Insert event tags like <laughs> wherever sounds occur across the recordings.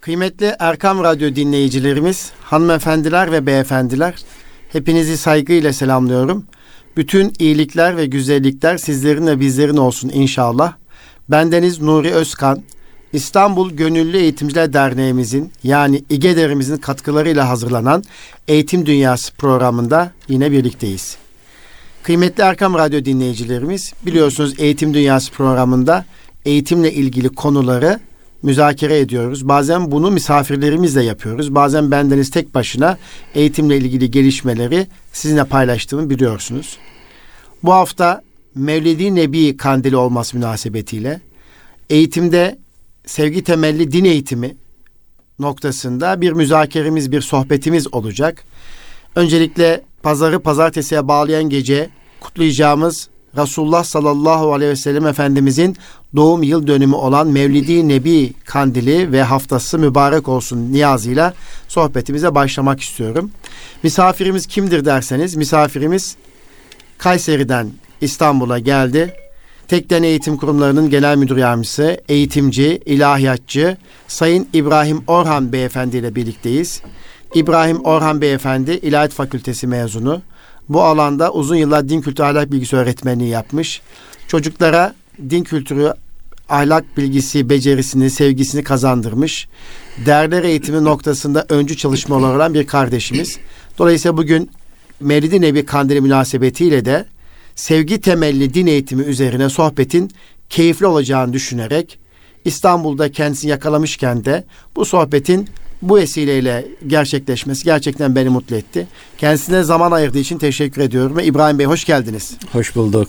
Kıymetli Erkam Radyo dinleyicilerimiz, hanımefendiler ve beyefendiler, hepinizi saygıyla selamlıyorum. Bütün iyilikler ve güzellikler sizlerin ve bizlerin olsun inşallah. Bendeniz Nuri Özkan, İstanbul Gönüllü Eğitimciler Derneğimizin yani İGEDER'imizin katkılarıyla hazırlanan Eğitim Dünyası programında yine birlikteyiz. Kıymetli Erkam Radyo dinleyicilerimiz, biliyorsunuz Eğitim Dünyası programında eğitimle ilgili konuları müzakere ediyoruz. Bazen bunu misafirlerimizle yapıyoruz. Bazen bendeniz tek başına eğitimle ilgili gelişmeleri sizinle paylaştığımı biliyorsunuz. Bu hafta Mevlidi Nebi Kandili olması münasebetiyle eğitimde sevgi temelli din eğitimi noktasında bir müzakeremiz, bir sohbetimiz olacak. Öncelikle pazarı pazartesiye bağlayan gece kutlayacağımız Resulullah sallallahu aleyhi ve sellem Efendimizin doğum yıl dönümü olan Mevlidi Nebi Kandili ve haftası mübarek olsun niyazıyla sohbetimize başlamak istiyorum. Misafirimiz kimdir derseniz misafirimiz Kayseri'den İstanbul'a geldi. Tekden Eğitim Kurumlarının Genel Müdür Yardımcısı, eğitimci, ilahiyatçı Sayın İbrahim Orhan Beyefendi ile birlikteyiz. İbrahim Orhan Beyefendi İlahiyat Fakültesi mezunu. Bu alanda uzun yıllar din kültürü ahlak bilgisi öğretmenliği yapmış. Çocuklara din kültürü ahlak bilgisi, becerisini, sevgisini kazandırmış. Değerler eğitimi noktasında öncü çalışmalar olan bir kardeşimiz. Dolayısıyla bugün Mevlid-i Nebi Kandili münasebetiyle de sevgi temelli din eğitimi üzerine sohbetin keyifli olacağını düşünerek İstanbul'da kendisini yakalamışken de bu sohbetin bu vesileyle gerçekleşmesi gerçekten beni mutlu etti. Kendisine zaman ayırdığı için teşekkür ediyorum ve İbrahim Bey hoş geldiniz. Hoş bulduk.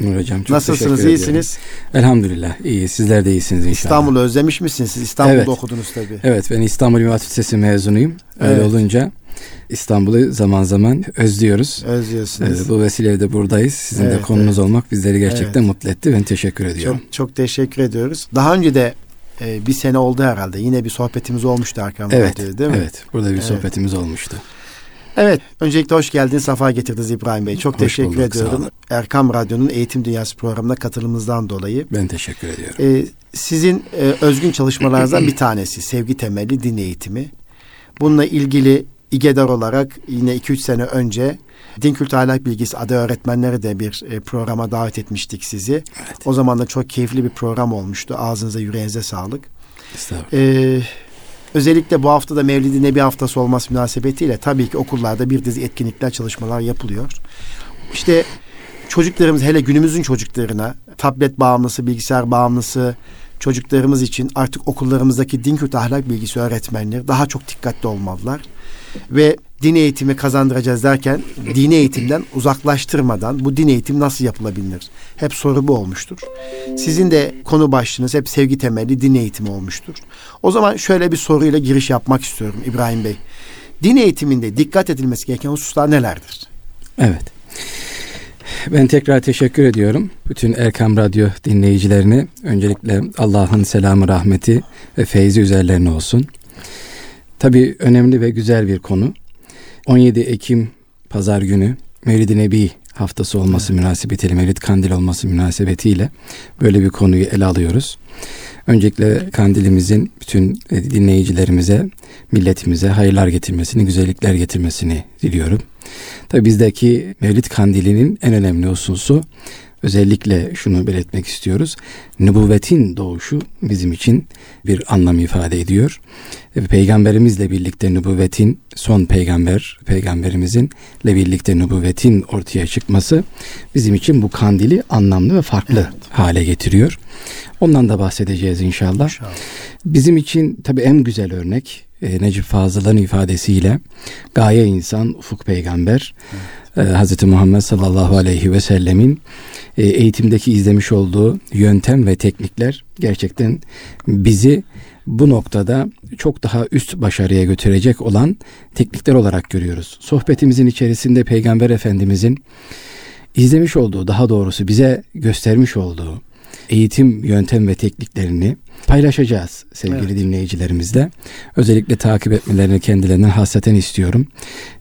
Nur Hocam çok Nasılsınız, iyisiniz? Elhamdülillah, iyi. Sizler de iyisiniz inşallah. İstanbul'u özlemiş misiniz? Siz İstanbul'da evet. okudunuz tabii. Evet, ben İstanbul Üniversitesi Lisesi mezunuyum. Öyle evet. olunca İstanbul'u zaman zaman özlüyoruz. Özlüyorsunuz. Ee, bu vesileyle de buradayız. Sizin evet, de konunuz evet. olmak bizleri gerçekten evet. mutlu etti. Ben teşekkür ediyorum. Çok, çok teşekkür ediyoruz. Daha önce de e, bir sene oldu herhalde. Yine bir sohbetimiz olmuştu Erkan evet, değil mi? Evet. Burada bir evet. sohbetimiz olmuştu. Evet. Öncelikle hoş geldiniz. Safa getirdiniz İbrahim Bey. Çok hoş teşekkür bulduk, ediyorum. Erkam Radyo'nun Eğitim Dünyası programına katılımınızdan dolayı. Ben teşekkür ediyorum. Ee, sizin e, özgün çalışmalarınızdan bir tanesi sevgi temelli din eğitimi. Bununla ilgili İGEDAR olarak yine 2-3 sene önce Din Kültü Ahlak Bilgisi adı öğretmenleri de bir e, programa davet etmiştik sizi. Evet. O zaman da çok keyifli bir program olmuştu. Ağzınıza yüreğinize sağlık. Ee, özellikle bu hafta da Mevlid-i Nebi haftası olması münasebetiyle tabii ki okullarda bir dizi etkinlikler, çalışmalar yapılıyor. İşte çocuklarımız hele günümüzün çocuklarına tablet bağımlısı, bilgisayar bağımlısı çocuklarımız için artık okullarımızdaki din kültü ahlak bilgisi öğretmenleri daha çok dikkatli olmalılar. Ve din eğitimi kazandıracağız derken dini eğitimden uzaklaştırmadan bu din eğitim nasıl yapılabilir? Hep soru bu olmuştur. Sizin de konu başlığınız hep sevgi temelli din eğitimi olmuştur. O zaman şöyle bir soruyla giriş yapmak istiyorum İbrahim Bey. Din eğitiminde dikkat edilmesi gereken hususlar nelerdir? Evet. Ben tekrar teşekkür ediyorum. Bütün Erkam Radyo dinleyicilerini öncelikle Allah'ın selamı, rahmeti ve feyzi üzerlerine olsun. Tabii önemli ve güzel bir konu. 17 Ekim pazar günü Mevlid-i Nebi haftası olması evet. münasebetiyle, Mevlid Kandil olması münasebetiyle böyle bir konuyu ele alıyoruz. Öncelikle kandilimizin bütün dinleyicilerimize, milletimize hayırlar getirmesini, güzellikler getirmesini diliyorum. Tabi bizdeki Mevlid Kandili'nin en önemli hususu özellikle şunu belirtmek istiyoruz. Nübüvvetin doğuşu bizim için bir anlam ifade ediyor. Peygamberimizle birlikte nübüvvetin son peygamber peygamberimizin ile birlikte nübüvvetin ortaya çıkması bizim için bu kandili anlamlı ve farklı evet. hale getiriyor. Ondan da bahsedeceğiz inşallah. inşallah. Bizim için tabii en güzel örnek e, Necip Fazıl'ın ifadesiyle gaye insan ufuk peygamber evet. E, Hz. Muhammed sallallahu aleyhi ve sellemin e, eğitimdeki izlemiş olduğu yöntem ve teknikler gerçekten bizi bu noktada çok daha üst başarıya götürecek olan teknikler olarak görüyoruz. Sohbetimizin içerisinde Peygamber Efendimizin izlemiş olduğu, daha doğrusu bize göstermiş olduğu eğitim yöntem ve tekniklerini paylaşacağız sevgili evet. dinleyicilerimizle. Özellikle takip etmelerini kendilerinden hasreten istiyorum.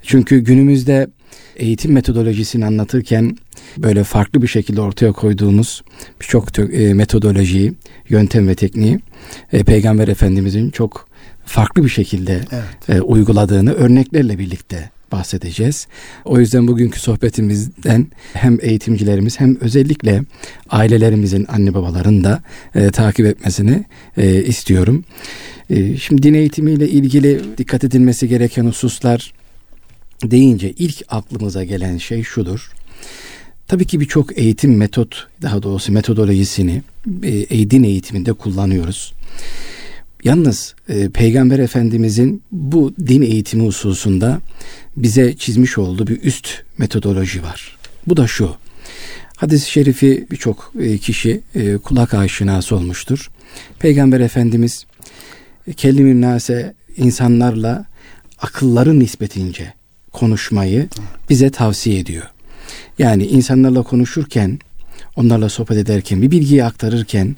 Çünkü günümüzde eğitim metodolojisini anlatırken böyle farklı bir şekilde ortaya koyduğumuz birçok e, metodolojiyi, yöntem ve tekniği e, Peygamber Efendimizin çok farklı bir şekilde evet. e, uyguladığını örneklerle birlikte bahsedeceğiz. O yüzden bugünkü sohbetimizden hem eğitimcilerimiz hem özellikle ailelerimizin anne babaların da e, takip etmesini e, istiyorum. E, şimdi din eğitimiyle ilgili dikkat edilmesi gereken hususlar deyince ilk aklımıza gelen şey şudur. Tabii ki birçok eğitim metot, daha doğrusu metodolojisini e, din eğitiminde kullanıyoruz. Yalnız e, Peygamber Efendimizin bu din eğitimi hususunda bize çizmiş olduğu bir üst metodoloji var. Bu da şu. Hadis-i şerifi birçok e, kişi e, kulak aşinası olmuştur. Peygamber Efendimiz e, kellim nase insanlarla akılları nispetince konuşmayı bize tavsiye ediyor. Yani insanlarla konuşurken, onlarla sohbet ederken, bir bilgiyi aktarırken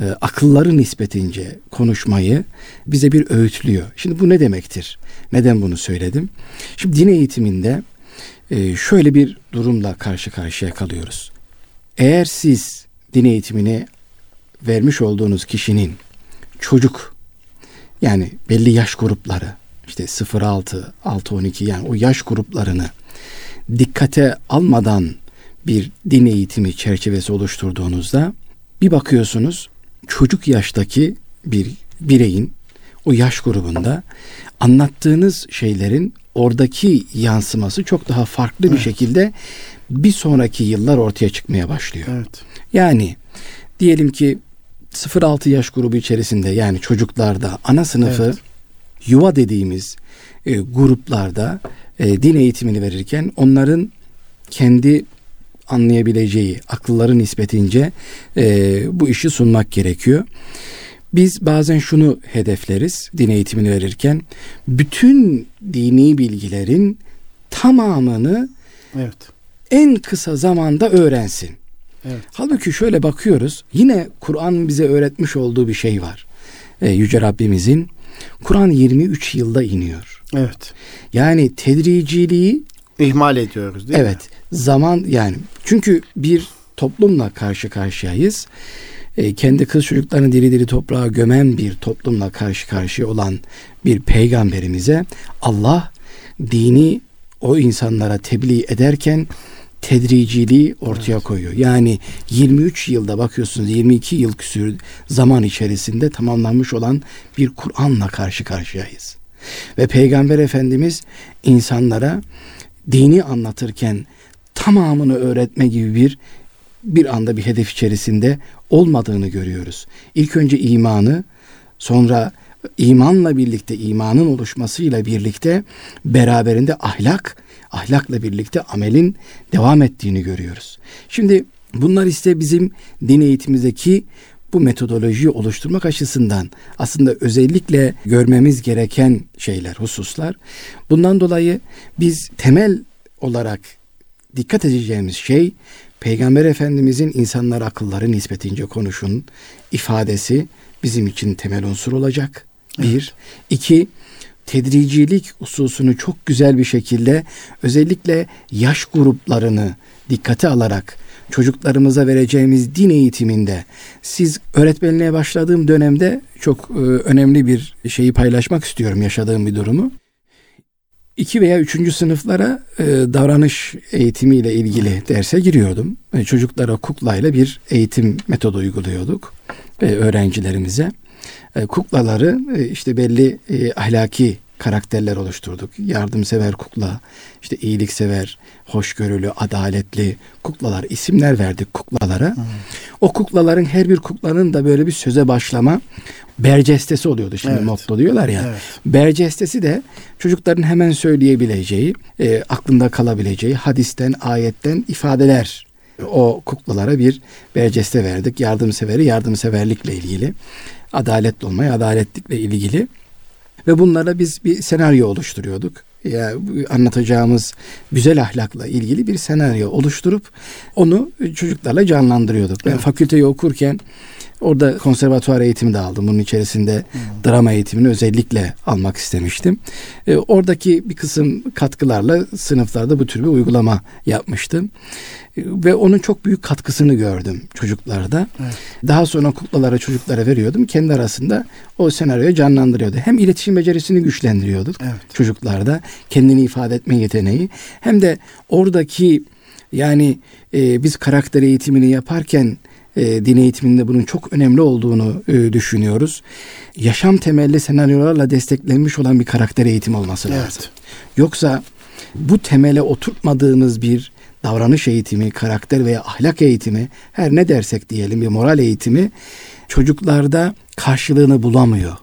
e, akılları nispetince konuşmayı bize bir öğütlüyor. Şimdi bu ne demektir? Neden bunu söyledim? Şimdi din eğitiminde e, şöyle bir durumla karşı karşıya kalıyoruz. Eğer siz din eğitimini vermiş olduğunuz kişinin çocuk yani belli yaş grupları işte 0-6, 6-12 yani o yaş gruplarını dikkate almadan bir din eğitimi çerçevesi oluşturduğunuzda bir bakıyorsunuz çocuk yaştaki bir bireyin o yaş grubunda anlattığınız şeylerin oradaki yansıması çok daha farklı evet. bir şekilde bir sonraki yıllar ortaya çıkmaya başlıyor. Evet. Yani diyelim ki 0-6 yaş grubu içerisinde yani çocuklarda ana sınıfı evet. Yuva dediğimiz e, gruplarda e, din eğitimini verirken onların kendi anlayabileceği akılları nispetince e, bu işi sunmak gerekiyor. Biz bazen şunu hedefleriz din eğitimini verirken bütün dini bilgilerin tamamını evet. en kısa zamanda öğrensin. Evet. Halbuki şöyle bakıyoruz yine Kur'an bize öğretmiş olduğu bir şey var. Ee, Yüce Rabbimizin Kur'an 23 yılda iniyor. Evet. Yani tedriciliği ihmal ediyoruz değil evet, mi? Evet. Zaman yani çünkü bir toplumla karşı karşıyayız. E, kendi kız çocuklarını diri diri toprağa gömen bir toplumla karşı karşıya olan bir peygamberimize Allah dini o insanlara tebliğ ederken tedriciliği ortaya evet. koyuyor. Yani 23 yılda bakıyorsunuz 22 yıl küsür zaman içerisinde tamamlanmış olan bir Kur'an'la karşı karşıyayız. Ve Peygamber Efendimiz insanlara dini anlatırken tamamını öğretme gibi bir bir anda bir hedef içerisinde olmadığını görüyoruz. İlk önce imanı, sonra imanla birlikte imanın oluşmasıyla birlikte beraberinde ahlak, ahlakla birlikte amelin devam ettiğini görüyoruz. Şimdi bunlar ise bizim din eğitimimizdeki bu metodolojiyi oluşturmak açısından aslında özellikle görmemiz gereken şeyler, hususlar. Bundan dolayı biz temel olarak dikkat edeceğimiz şey Peygamber Efendimizin insanlar akılları nispetince konuşun ifadesi bizim için temel unsur olacak. Bir. Evet. iki tedricilik hususunu çok güzel bir şekilde özellikle yaş gruplarını dikkate alarak çocuklarımıza vereceğimiz din eğitiminde siz öğretmenliğe başladığım dönemde çok e, önemli bir şeyi paylaşmak istiyorum yaşadığım bir durumu. İki veya üçüncü sınıflara e, davranış eğitimiyle ilgili derse giriyordum. E, çocuklara kuklayla bir eğitim metodu uyguluyorduk e, öğrencilerimize. E, kuklaları e, işte belli e, ahlaki karakterler oluşturduk. Yardımsever kukla, işte iyiliksever, hoşgörülü, adaletli kuklalar isimler verdik kuklalara. Hmm. O kuklaların her bir kuklanın da böyle bir söze başlama bercestesi oluyordu şimdi evet. motto diyorlar ya. Evet. Bercestesi de çocukların hemen söyleyebileceği, e, aklında kalabileceği hadisten, ayetten ifadeler o kuklalara bir berceste verdik. Yardımseveri yardımseverlikle ilgili. Adaletli olmaya adaletlikle ilgili. Ve bunlara biz bir senaryo oluşturuyorduk. Ya anlatacağımız güzel ahlakla ilgili bir senaryo oluşturup onu çocuklarla canlandırıyorduk. Ben evet. fakülteyi okurken Orada konservatuvar eğitimi de aldım. Bunun içerisinde hmm. drama eğitimini özellikle almak istemiştim. E, oradaki bir kısım katkılarla sınıflarda bu tür bir uygulama yapmıştım. E, ve onun çok büyük katkısını gördüm çocuklarda. Evet. Daha sonra kuklalara çocuklara veriyordum. Kendi arasında o senaryoyu canlandırıyordu. Hem iletişim becerisini güçlendiriyorduk evet. çocuklarda. Kendini ifade etme yeteneği. Hem de oradaki yani e, biz karakter eğitimini yaparken e, din eğitiminde bunun çok önemli olduğunu e, düşünüyoruz. Yaşam temelli senaryolarla desteklenmiş olan bir karakter eğitimi olması evet. lazım. Yoksa bu temele oturtmadığımız bir davranış eğitimi, karakter veya ahlak eğitimi, her ne dersek diyelim bir moral eğitimi çocuklarda karşılığını bulamıyor.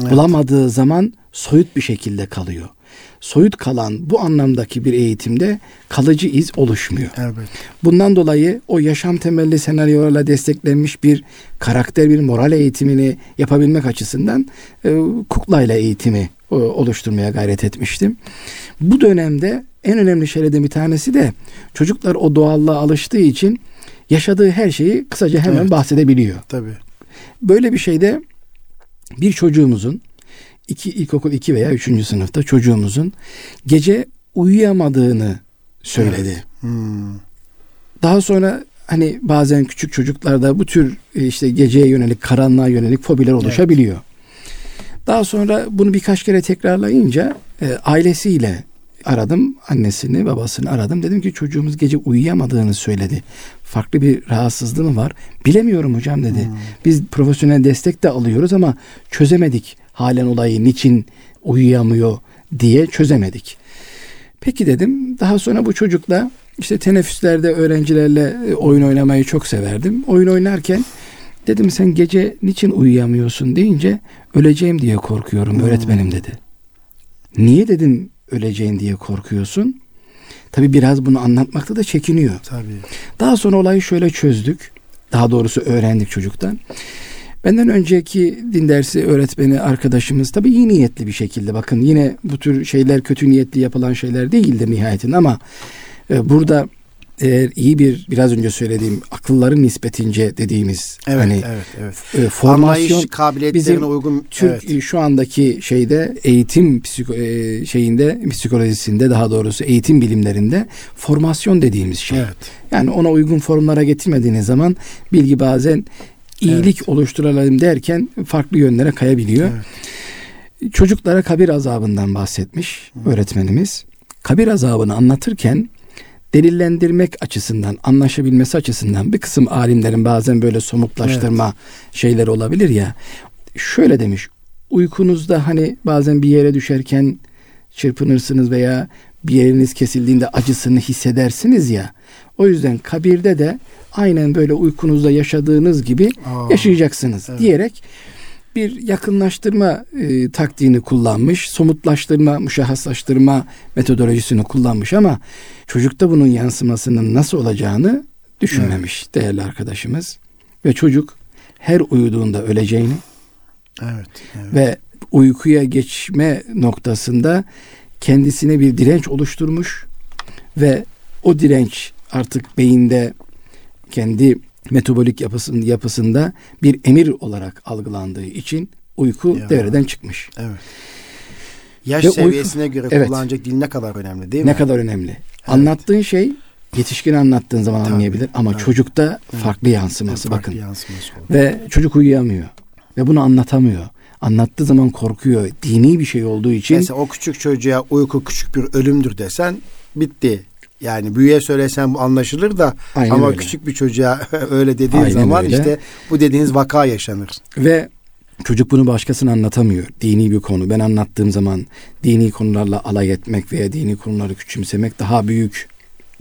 Evet. Bulamadığı zaman soyut bir şekilde kalıyor soyut kalan bu anlamdaki bir eğitimde kalıcı iz oluşmuyor. Evet. Bundan dolayı o yaşam temelli senaryolarla desteklenmiş bir karakter, bir moral eğitimini yapabilmek açısından e, kuklayla eğitimi e, oluşturmaya gayret etmiştim. Bu dönemde en önemli şeylerden bir tanesi de çocuklar o doğallığa alıştığı için yaşadığı her şeyi kısaca hemen evet. bahsedebiliyor. Tabii. Böyle bir şeyde bir çocuğumuzun iki, ilkokul iki veya üçüncü sınıfta çocuğumuzun gece uyuyamadığını söyledi. Evet. Hmm. Daha sonra hani bazen küçük çocuklarda bu tür e, işte geceye yönelik, karanlığa yönelik fobiler oluşabiliyor. Evet. Daha sonra bunu birkaç kere tekrarlayınca e, ailesiyle aradım. Annesini, babasını aradım. Dedim ki çocuğumuz gece uyuyamadığını söyledi. Farklı bir rahatsızlığı mı var? Bilemiyorum hocam dedi. Hmm. Biz profesyonel destek de alıyoruz ama çözemedik halen olayı niçin uyuyamıyor diye çözemedik. Peki dedim. Daha sonra bu çocukla işte teneffüslerde öğrencilerle e, oyun oynamayı çok severdim. Oyun oynarken dedim sen gece niçin uyuyamıyorsun deyince öleceğim diye korkuyorum hmm. öğretmenim dedi. Niye dedim öleceğin diye korkuyorsun? Tabi biraz bunu anlatmakta da çekiniyor. Tabii. Daha sonra olayı şöyle çözdük. Daha doğrusu öğrendik çocuktan. Benden önceki din dersi öğretmeni arkadaşımız tabii iyi niyetli bir şekilde bakın yine bu tür şeyler kötü niyetli yapılan şeyler değildir nihayetinde ama e, burada eğer iyi bir biraz önce söylediğim akılların nispetince dediğimiz evet, hani evet, evet. E, formasyon kabiliyetlerine bizim uygun Türk evet. E, şu andaki şeyde eğitim psiko, e, şeyinde psikolojisinde daha doğrusu eğitim bilimlerinde formasyon dediğimiz şey. Evet. Yani ona uygun formlara getirmediğiniz zaman bilgi bazen iyilik evet. oluşturalım derken farklı yönlere kayabiliyor. Evet. Çocuklara kabir azabından bahsetmiş öğretmenimiz. Kabir azabını anlatırken delillendirmek açısından, anlaşabilmesi açısından bir kısım alimlerin bazen böyle somutlaştırma evet. şeyleri olabilir ya. Şöyle demiş. Uykunuzda hani bazen bir yere düşerken çırpınırsınız veya bir yeriniz kesildiğinde acısını hissedersiniz ya. O yüzden kabirde de aynen böyle uykunuzda yaşadığınız gibi Aa, yaşayacaksınız evet. diyerek bir yakınlaştırma e, taktiğini kullanmış, somutlaştırma, müşahhaslaştırma metodolojisini kullanmış ama çocukta bunun yansımasının nasıl olacağını düşünmemiş evet. değerli arkadaşımız. Ve çocuk her uyuduğunda öleceğini evet, evet. ve uykuya geçme noktasında kendisine bir direnç oluşturmuş ve o direnç artık beyinde kendi metabolik yapısının yapısında bir emir olarak algılandığı için uyku ya. devreden çıkmış. Evet. Yaş Ve seviyesine uyku, göre evet. kullanacak dil ne kadar önemli değil mi? Ne kadar önemli. Evet. Anlattığın şey yetişkin anlattığın zaman Tabii, anlayabilir ama evet. çocukta evet. farklı yansıması evet, farklı bakın. Yansıması Ve çocuk uyuyamıyor ve bunu anlatamıyor. Anlattığı zaman korkuyor. Dini bir şey olduğu için. Mesela o küçük çocuğa uyku küçük bir ölümdür desen bitti. Yani büyüye söylesen anlaşılır da Aynen ama öyle. küçük bir çocuğa <laughs> öyle dediğin Aynen zaman öyle. işte bu dediğiniz vaka yaşanır. Ve çocuk bunu başkasına anlatamıyor. Dini bir konu. Ben anlattığım zaman dini konularla alay etmek veya dini konuları küçümsemek daha büyük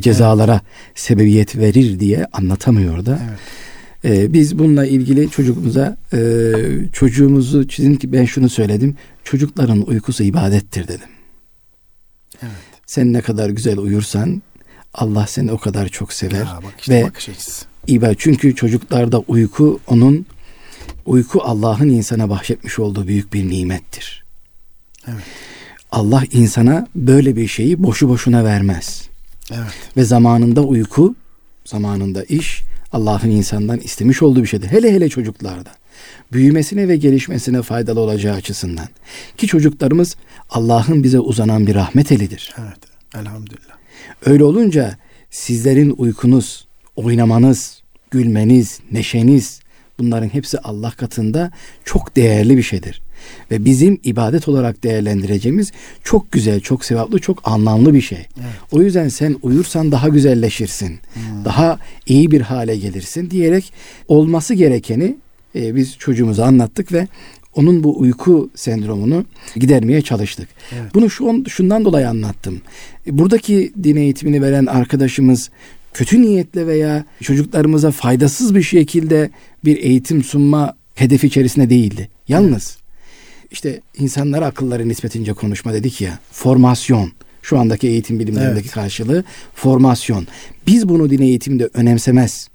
cezalara evet. sebebiyet verir diye anlatamıyor da. Evet. Ee, biz bununla ilgili çocuğumuza e, çocuğumuzu çizin ki ben şunu söyledim. Çocukların uykusu ibadettir dedim. Evet. Sen ne kadar güzel uyursan Allah seni o kadar çok sever. Ya bak işte ve ibadet. Çünkü çocuklarda uyku onun uyku Allah'ın insana bahşetmiş olduğu büyük bir nimettir. Evet. Allah insana böyle bir şeyi boşu boşuna vermez. Evet. Ve zamanında uyku, zamanında iş Allah'ın insandan istemiş olduğu bir şeydir. Hele hele çocuklarda. Büyümesine ve gelişmesine faydalı olacağı açısından. Ki çocuklarımız Allah'ın bize uzanan bir rahmet elidir. Evet. Elhamdülillah. Öyle olunca sizlerin uykunuz, oynamanız, gülmeniz, neşeniz bunların hepsi Allah katında çok değerli bir şeydir. Ve bizim ibadet olarak değerlendireceğimiz çok güzel, çok sevaplı, çok anlamlı bir şey. Evet. O yüzden sen uyursan daha güzelleşirsin. Hmm. Daha iyi bir hale gelirsin diyerek olması gerekeni e, biz çocuğumuza anlattık ve onun bu uyku sendromunu gidermeye çalıştık. Evet. Bunu şu şundan dolayı anlattım. E, buradaki din eğitimini veren arkadaşımız kötü niyetle veya çocuklarımıza faydasız bir şekilde bir eğitim sunma hedefi içerisinde değildi. Yalnız evet. işte insanlara akılları nispetince konuşma dedik ya formasyon şu andaki eğitim bilimlerindeki evet. karşılığı formasyon. Biz bunu din eğitiminde önemsemez,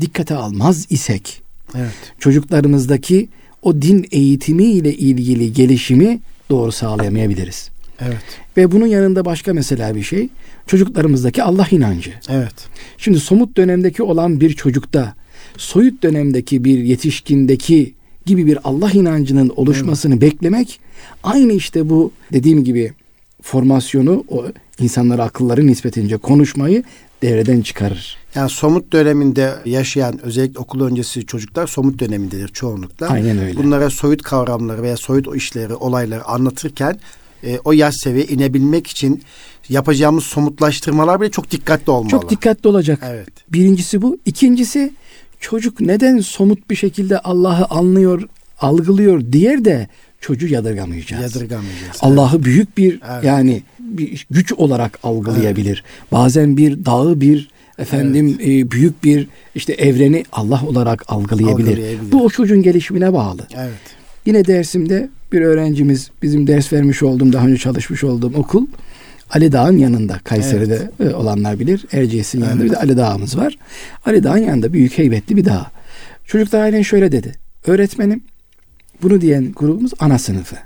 dikkate almaz isek evet. çocuklarımızdaki o din eğitimi ile ilgili gelişimi doğru sağlayamayabiliriz. Evet. Ve bunun yanında başka mesela bir şey çocuklarımızdaki Allah inancı. Evet. Şimdi somut dönemdeki olan bir çocukta soyut dönemdeki bir yetişkindeki gibi bir Allah inancının oluşmasını evet. beklemek aynı işte bu dediğim gibi formasyonu o insanlara akılları nispetince konuşmayı devreden çıkarır. Yani somut döneminde yaşayan özellikle okul öncesi çocuklar somut dönemindedir çoğunlukla. Aynen öyle. Bunlara soyut kavramları veya soyut işleri, olayları anlatırken e, o yaş seviye inebilmek için yapacağımız somutlaştırmalar bile çok dikkatli olmalı. Çok dikkatli olacak. Evet. Birincisi bu. İkincisi çocuk neden somut bir şekilde Allah'ı anlıyor, algılıyor diğer de çocuğu yadırgamayacağız. Yadırgamayacağız. Allah'ı evet. büyük bir evet. yani bir güç olarak algılayabilir. Evet. Bazen bir dağı bir efendim evet. e, büyük bir işte evreni Allah olarak algılayabilir. algılayabilir. Bu o çocuğun gelişimine bağlı. Evet. Yine dersimde bir öğrencimiz bizim ders vermiş olduğum daha önce çalışmış olduğum okul Ali Dağ'ın yanında Kayseri'de evet. E, olanlar bilir. Erciyes'in yanında evet. bir de Ali Dağ'ımız var. Ali Dağ'ın yanında büyük heybetli bir dağ. Çocuklar aynen şöyle dedi. Öğretmenim bunu diyen grubumuz ana sınıfı.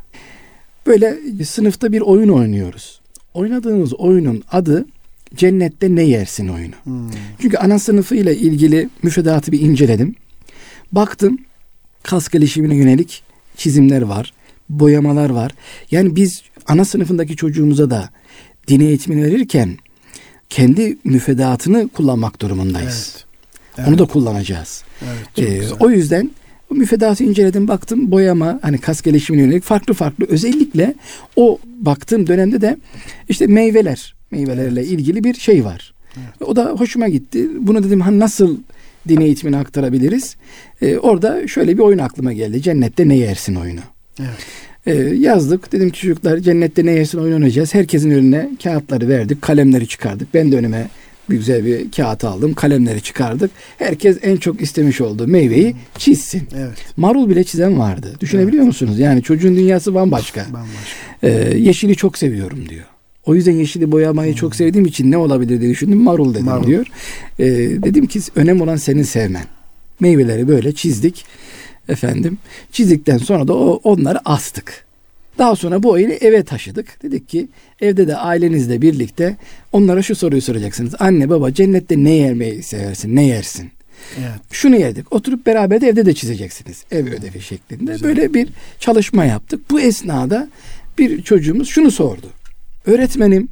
Böyle sınıfta bir oyun oynuyoruz. Oynadığımız oyunun adı Cennette Ne Yersin oyunu. Hmm. Çünkü ana sınıfı ile ilgili müfredatı bir inceledim. Baktım kas gelişimine yönelik çizimler var, boyamalar var. Yani biz ana sınıfındaki çocuğumuza da din eğitimini verirken kendi müfredatını kullanmak durumundayız. Evet. Evet. Onu da kullanacağız. Evet, ee, o yüzden bu müfredatı inceledim baktım boyama hani kas gelişimine yönelik farklı farklı özellikle o baktığım dönemde de işte meyveler meyvelerle evet. ilgili bir şey var. Evet. O da hoşuma gitti. Bunu dedim hani nasıl din eğitimine aktarabiliriz? Ee, orada şöyle bir oyun aklıma geldi. Cennette ne yersin oyunu. Evet. Ee, yazdık. Dedim ki çocuklar cennette ne yersin oyun oynayacağız. Herkesin önüne kağıtları verdik. Kalemleri çıkardık. Ben de önüme bir güzel bir kağıt aldım. Kalemleri çıkardık. Herkes en çok istemiş olduğu meyveyi çizsin. Evet. Marul bile çizen vardı. Düşünebiliyor evet. musunuz? Yani çocuğun dünyası bambaşka. Bambaşka. Ee, yeşili çok seviyorum diyor. O yüzden yeşili boyamayı hmm. çok sevdiğim için ne olabilir diye düşündüm. Marul dedim marul. diyor. Ee, dedim ki önemli olan senin sevmen. Meyveleri böyle çizdik. Efendim çizdikten sonra da o, onları astık. Daha sonra bu oyunu eve taşıdık. Dedik ki evde de ailenizle birlikte onlara şu soruyu soracaksınız. Anne baba cennette ne yermeyi seversin? Ne yersin? Evet. Şunu yerdik. Oturup beraber de evde de çizeceksiniz. Ev ödevi şeklinde. Güzel. Böyle bir çalışma yaptık. Bu esnada bir çocuğumuz şunu sordu. Öğretmenim,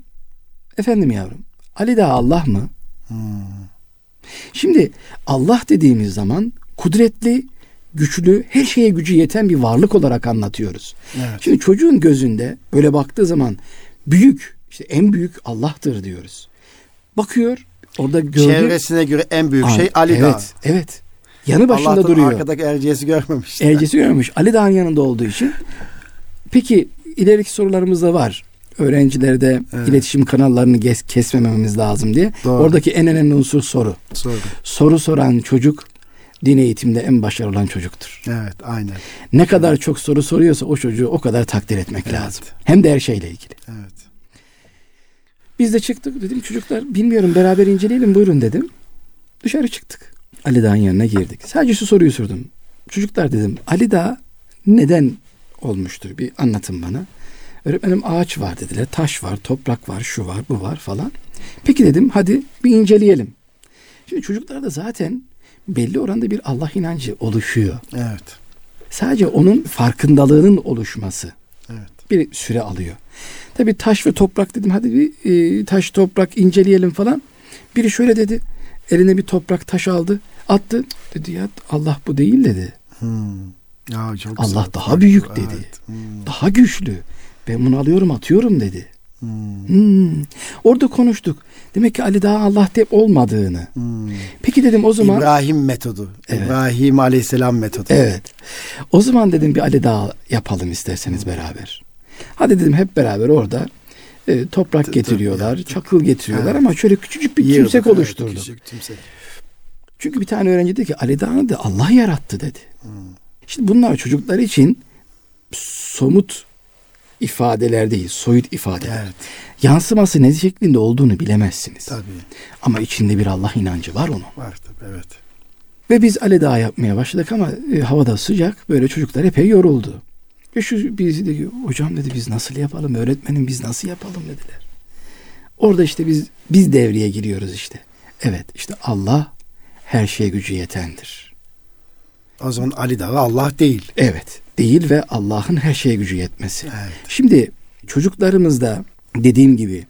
efendim yavrum, Ali Dağ Allah mı? Hmm. Şimdi Allah dediğimiz zaman kudretli, güçlü, her şeye gücü yeten bir varlık olarak anlatıyoruz. Evet. Şimdi çocuğun gözünde böyle baktığı zaman büyük, işte en büyük Allah'tır diyoruz. Bakıyor, orada gördüğü... Çevresine göre en büyük Aa, şey Ali evet, Dağ. Evet, evet. Yanı başında Allah'tan duruyor. arkadaki erciyesi görmemiş. Erciyesi görmemiş. Ali Dağ'ın yanında olduğu için. Peki ileriki sorularımız da var öğrencilerde evet. iletişim kanallarını kes, kesmememiz lazım diye. Doğru. Oradaki en önemli unsur soru. Soru. Soru soran çocuk din eğitimde en başarılı olan çocuktur. Evet, aynen. Ne kadar çok soru soruyorsa o çocuğu o kadar takdir etmek evet. lazım. Hem de her şeyle ilgili. Evet. Biz de çıktık dedim çocuklar bilmiyorum beraber inceleyelim buyurun dedim. Dışarı çıktık. Ali Dağ'ın yanına girdik. Sadece şu soruyu sordum. Çocuklar dedim Ali Dağ neden olmuştur bir anlatın bana. Öğretmenim ağaç var dediler. Taş var, toprak var, şu var, bu var falan. Peki dedim hadi bir inceleyelim. Şimdi çocuklarda zaten belli oranda bir Allah inancı oluşuyor. Evet. Sadece onun farkındalığının oluşması Evet. bir süre alıyor. Tabi taş ve toprak dedim hadi bir e, taş toprak inceleyelim falan. Biri şöyle dedi. Eline bir toprak taş aldı. Attı. Dedi ya Allah bu değil dedi. Hmm. Ya çok Allah güzel. daha büyük dedi. Evet. Hmm. Daha güçlü. Ben bunu alıyorum atıyorum dedi. Hmm. Hmm. Orada konuştuk. Demek ki Ali daha Allah de olmadığını. Hmm. Peki dedim o zaman. İbrahim metodu. Evet. İbrahim Aleyhisselam metodu. Evet. O zaman dedim bir Ali Dağı yapalım isterseniz beraber. Hadi dedim hep beraber orada e, toprak getiriyorlar, çakıl getiriyorlar Evet. ama şöyle küçücük bir Yiyorduk, tümsek evet, oluşturdu. küçük tümsek. Çünkü bir tane öğrenci dedi ki Ali Dağı'nı da Allah yarattı dedi. Hmm. Şimdi bunlar çocuklar için somut ifadeler değil, soyut ifadeler. Evet. Yansıması ne şeklinde olduğunu bilemezsiniz. Tabii. Ama içinde bir Allah inancı var onun. Var tabii evet. Ve biz Ali Dağı yapmaya başladık ama e, havada sıcak. Böyle çocuklar epey yoruldu. Ve şu birisi dedi hocam dedi biz nasıl yapalım? Öğretmenim biz nasıl yapalım dediler. Orada işte biz biz devreye giriyoruz işte. Evet işte Allah her şeye gücü yetendir. O zaman Ali Dağı Allah değil. Evet değil ve Allah'ın her şeye gücü yetmesi. Evet. Şimdi çocuklarımızda dediğim gibi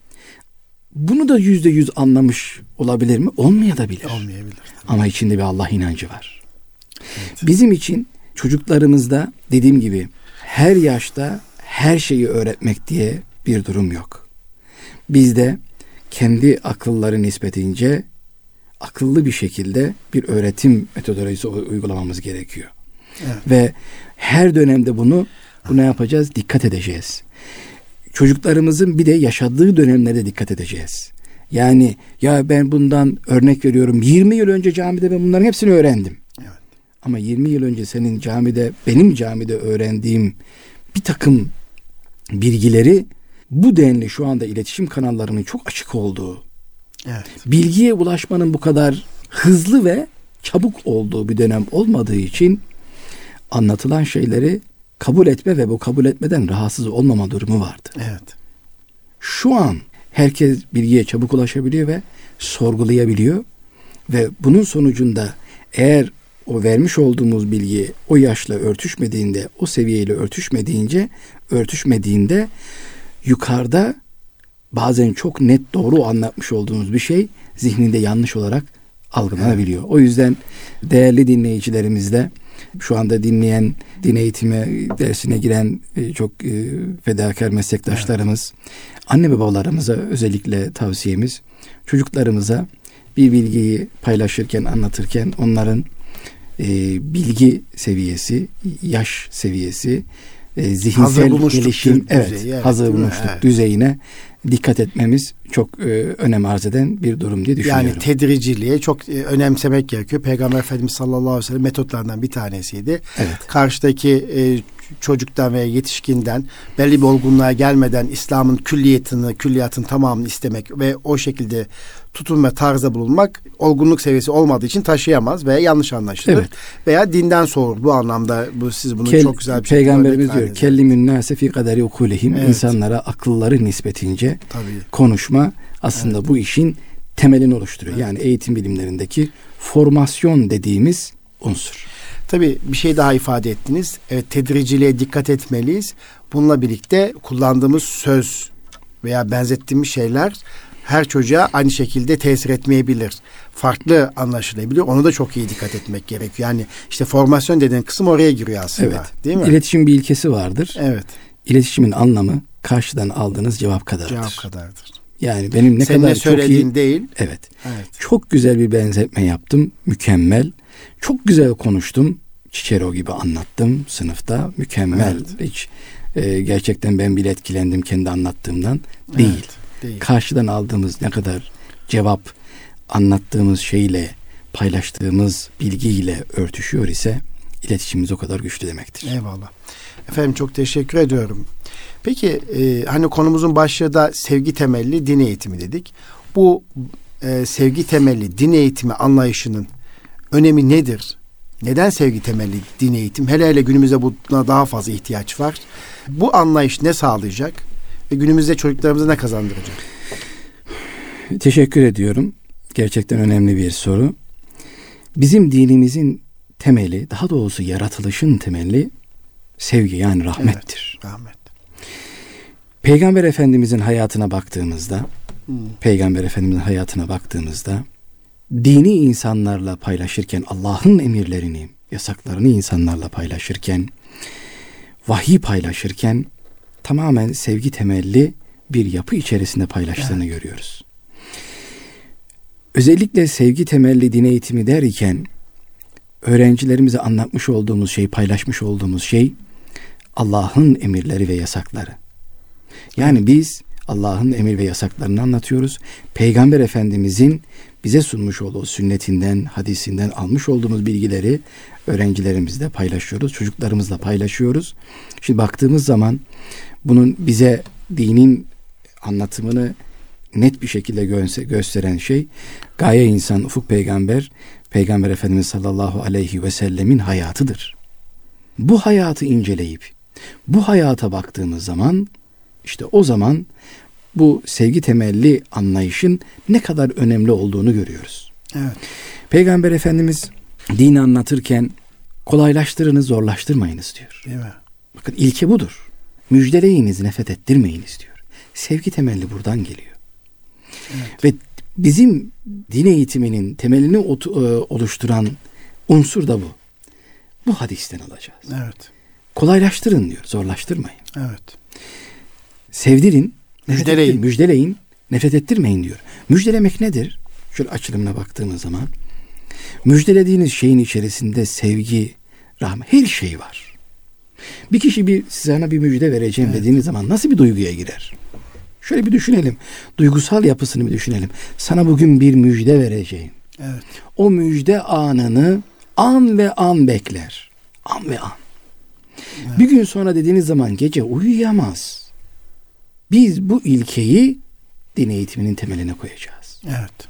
bunu da yüzde yüz anlamış olabilir mi? Olmayabilir. Olmayabilir. Ama içinde bir Allah inancı var. Evet. Bizim için çocuklarımızda dediğim gibi her yaşta her şeyi öğretmek diye bir durum yok. Bizde kendi akılları nispetince akıllı bir şekilde bir öğretim metodolojisi uygulamamız gerekiyor. Evet. Ve her dönemde bunu buna yapacağız, dikkat edeceğiz. Çocuklarımızın bir de yaşadığı dönemlerde dikkat edeceğiz. Yani ya ben bundan örnek veriyorum 20 yıl önce camide ben bunların hepsini öğrendim. Evet. Ama 20 yıl önce senin camide, benim camide öğrendiğim bir takım bilgileri bu denli şu anda iletişim kanallarının çok açık olduğu, Evet. bilgiye ulaşmanın bu kadar hızlı ve çabuk olduğu bir dönem olmadığı için anlatılan şeyleri kabul etme ve bu kabul etmeden rahatsız olmama durumu vardı. Evet. Şu an herkes bilgiye çabuk ulaşabiliyor ve sorgulayabiliyor ve bunun sonucunda eğer o vermiş olduğumuz bilgi o yaşla örtüşmediğinde, o seviyeyle örtüşmediğince, örtüşmediğinde yukarıda bazen çok net doğru anlatmış olduğumuz bir şey zihninde yanlış olarak algılanabiliyor. O yüzden değerli dinleyicilerimizle şu anda dinleyen, din eğitimi dersine giren e, çok e, fedakar meslektaşlarımız, anne ve babalarımıza özellikle tavsiyemiz çocuklarımıza bir bilgiyi paylaşırken, anlatırken onların e, bilgi seviyesi, yaş seviyesi, e, zihinsel gelişim, evet, evet, hazır bulmuşluk Evet. düzeyine dikkat etmemiz çok e, önem arz eden bir durum diye düşünüyorum. Yani tedriciliğe çok e, önemsemek gerekiyor. Peygamber Efendimiz sallallahu aleyhi ve sellem metotlarından bir tanesiydi. evet. Karşıdaki e, çocuktan veya yetişkinden belli bir olgunluğa gelmeden İslam'ın külliyatını, külliyatın tamamını istemek ve o şekilde tutum ve tarzda bulunmak olgunluk seviyesi olmadığı için taşıyamaz veya yanlış anlaşılır. Evet. Veya dinden soğur. Bu anlamda bu siz bunu Kel- çok güzel bir Peygamberimiz örnek diyor kellimün nase fi kaderi ukulihim Evet. insanlara akılları nispetince Tabii. konuşma aslında bu işin temelini oluşturuyor. Yani eğitim bilimlerindeki formasyon dediğimiz unsur. Tabii bir şey daha ifade ettiniz. Evet tedriciliğe dikkat etmeliyiz. Bununla birlikte kullandığımız söz veya benzettiğimiz şeyler her çocuğa aynı şekilde tesir etmeyebilir. Farklı anlaşılabiliyor. Ona da çok iyi dikkat etmek gerekiyor. Yani işte formasyon dediğin kısım oraya giriyor aslında. Evet. Değil mi? İletişim bir ilkesi vardır. Evet. İletişimin anlamı karşıdan aldığınız cevap kadardır. Cevap kadardır. Yani benim ne Senin kadar ne çok söylediğin iyi değil. Evet. Evet. Çok güzel bir benzetme yaptım. Mükemmel. Çok güzel konuştum. Cicero gibi anlattım sınıfta. Mükemmel. Evet. Hiç e, gerçekten ben bile etkilendim kendi anlattığımdan. Değil. Evet, değil. Karşıdan aldığımız ne kadar cevap anlattığımız şeyle paylaştığımız bilgiyle örtüşüyor ise iletişimimiz o kadar güçlü demektir. Eyvallah. Efendim çok teşekkür ediyorum. Peki e, hani konumuzun başlığı da sevgi temelli din eğitimi dedik. Bu e, sevgi temelli din eğitimi anlayışının önemi nedir? Neden sevgi temelli din eğitim? Hele hele günümüzde buna daha fazla ihtiyaç var. Bu anlayış ne sağlayacak? Ve günümüzde çocuklarımıza ne kazandıracak? Teşekkür ediyorum. Gerçekten önemli bir soru. Bizim dinimizin temeli, daha doğrusu yaratılışın temeli sevgi yani rahmettir. Evet, rahmet. Peygamber Efendimizin hayatına baktığımızda, hmm. Peygamber Efendimizin hayatına baktığımızda dini insanlarla paylaşırken Allah'ın emirlerini, yasaklarını insanlarla paylaşırken, vahiy paylaşırken tamamen sevgi temelli bir yapı içerisinde paylaştığını evet. görüyoruz. Özellikle sevgi temelli din eğitimi derken öğrencilerimize anlatmış olduğumuz şey, paylaşmış olduğumuz şey Allah'ın emirleri ve yasakları. Yani biz Allah'ın emir ve yasaklarını anlatıyoruz. Peygamber Efendimizin bize sunmuş olduğu sünnetinden, hadisinden almış olduğumuz bilgileri öğrencilerimizle paylaşıyoruz, çocuklarımızla paylaşıyoruz. Şimdi baktığımız zaman bunun bize dinin anlatımını net bir şekilde gösteren şey gaye insan ufuk peygamber peygamber efendimiz sallallahu aleyhi ve sellemin hayatıdır. Bu hayatı inceleyip bu hayata baktığımız zaman işte o zaman bu sevgi temelli anlayışın ne kadar önemli olduğunu görüyoruz. Evet. Peygamber Efendimiz dini anlatırken kolaylaştırınız, zorlaştırmayınız diyor. Değil mi? Bakın ilke budur. Müjdeleyiniz, nefret ettirmeyiniz diyor. Sevgi temelli buradan geliyor. Evet. Ve bizim din eğitiminin temelini e, oluşturan unsur da bu. Bu hadisten alacağız. Evet. Kolaylaştırın diyor, zorlaştırmayın. Evet. Sevdirin, müjdeleyin. Müjdeleyin, nefret ettirmeyin diyor. Müjdelemek nedir? Şöyle açılımına baktığımız zaman müjdelediğiniz şeyin içerisinde sevgi, rahmet, her şey var. Bir kişi bir sana bir müjde vereceğim evet. dediğiniz zaman nasıl bir duyguya girer? Şöyle bir düşünelim. Duygusal yapısını bir düşünelim. Sana bugün bir müjde vereceğim. Evet. O müjde anını an ve an bekler. An ve an. Evet. Bir gün sonra dediğiniz zaman gece uyuyamaz. Biz bu ilkeyi din eğitiminin temeline koyacağız. Evet.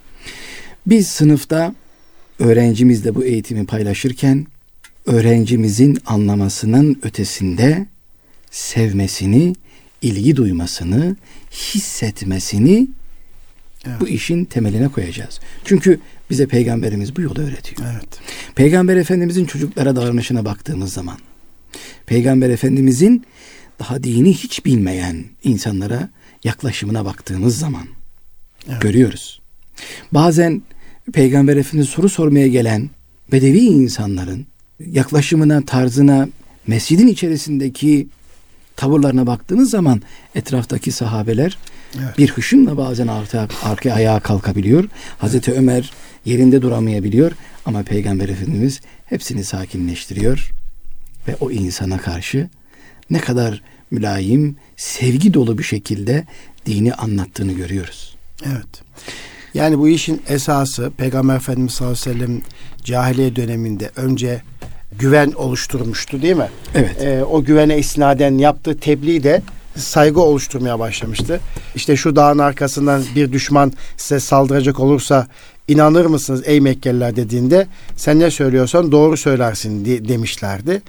Biz sınıfta öğrencimizle bu eğitimi paylaşırken öğrencimizin anlamasının ötesinde sevmesini, ilgi duymasını, hissetmesini evet. bu işin temeline koyacağız. Çünkü bize peygamberimiz bu yolu öğretiyor. Evet. Peygamber Efendimizin çocuklara davranışına baktığımız zaman Peygamber Efendimizin daha dini hiç bilmeyen insanlara yaklaşımına baktığımız zaman evet. görüyoruz. Bazen Peygamber Efendimiz soru sormaya gelen bedevi insanların yaklaşımına, tarzına, mescidin içerisindeki tavırlarına baktığınız zaman etraftaki sahabeler evet. bir hışımla bazen arka, arka ayağa kalkabiliyor. Hazreti evet. Ömer yerinde duramayabiliyor ama Peygamber Efendimiz hepsini sakinleştiriyor ve o insana karşı ne kadar mülayim, sevgi dolu bir şekilde dini anlattığını görüyoruz. Evet. Yani bu işin esası Peygamber Efendimiz sallallahu aleyhi ve sellem cahiliye döneminde önce güven oluşturmuştu değil mi? Evet. Ee, o güvene isnaden yaptığı tebliğ de saygı oluşturmaya başlamıştı. İşte şu dağın arkasından bir düşman size saldıracak olursa inanır mısınız ey Mekkeliler dediğinde sen ne söylüyorsan doğru söylersin de, demişlerdi.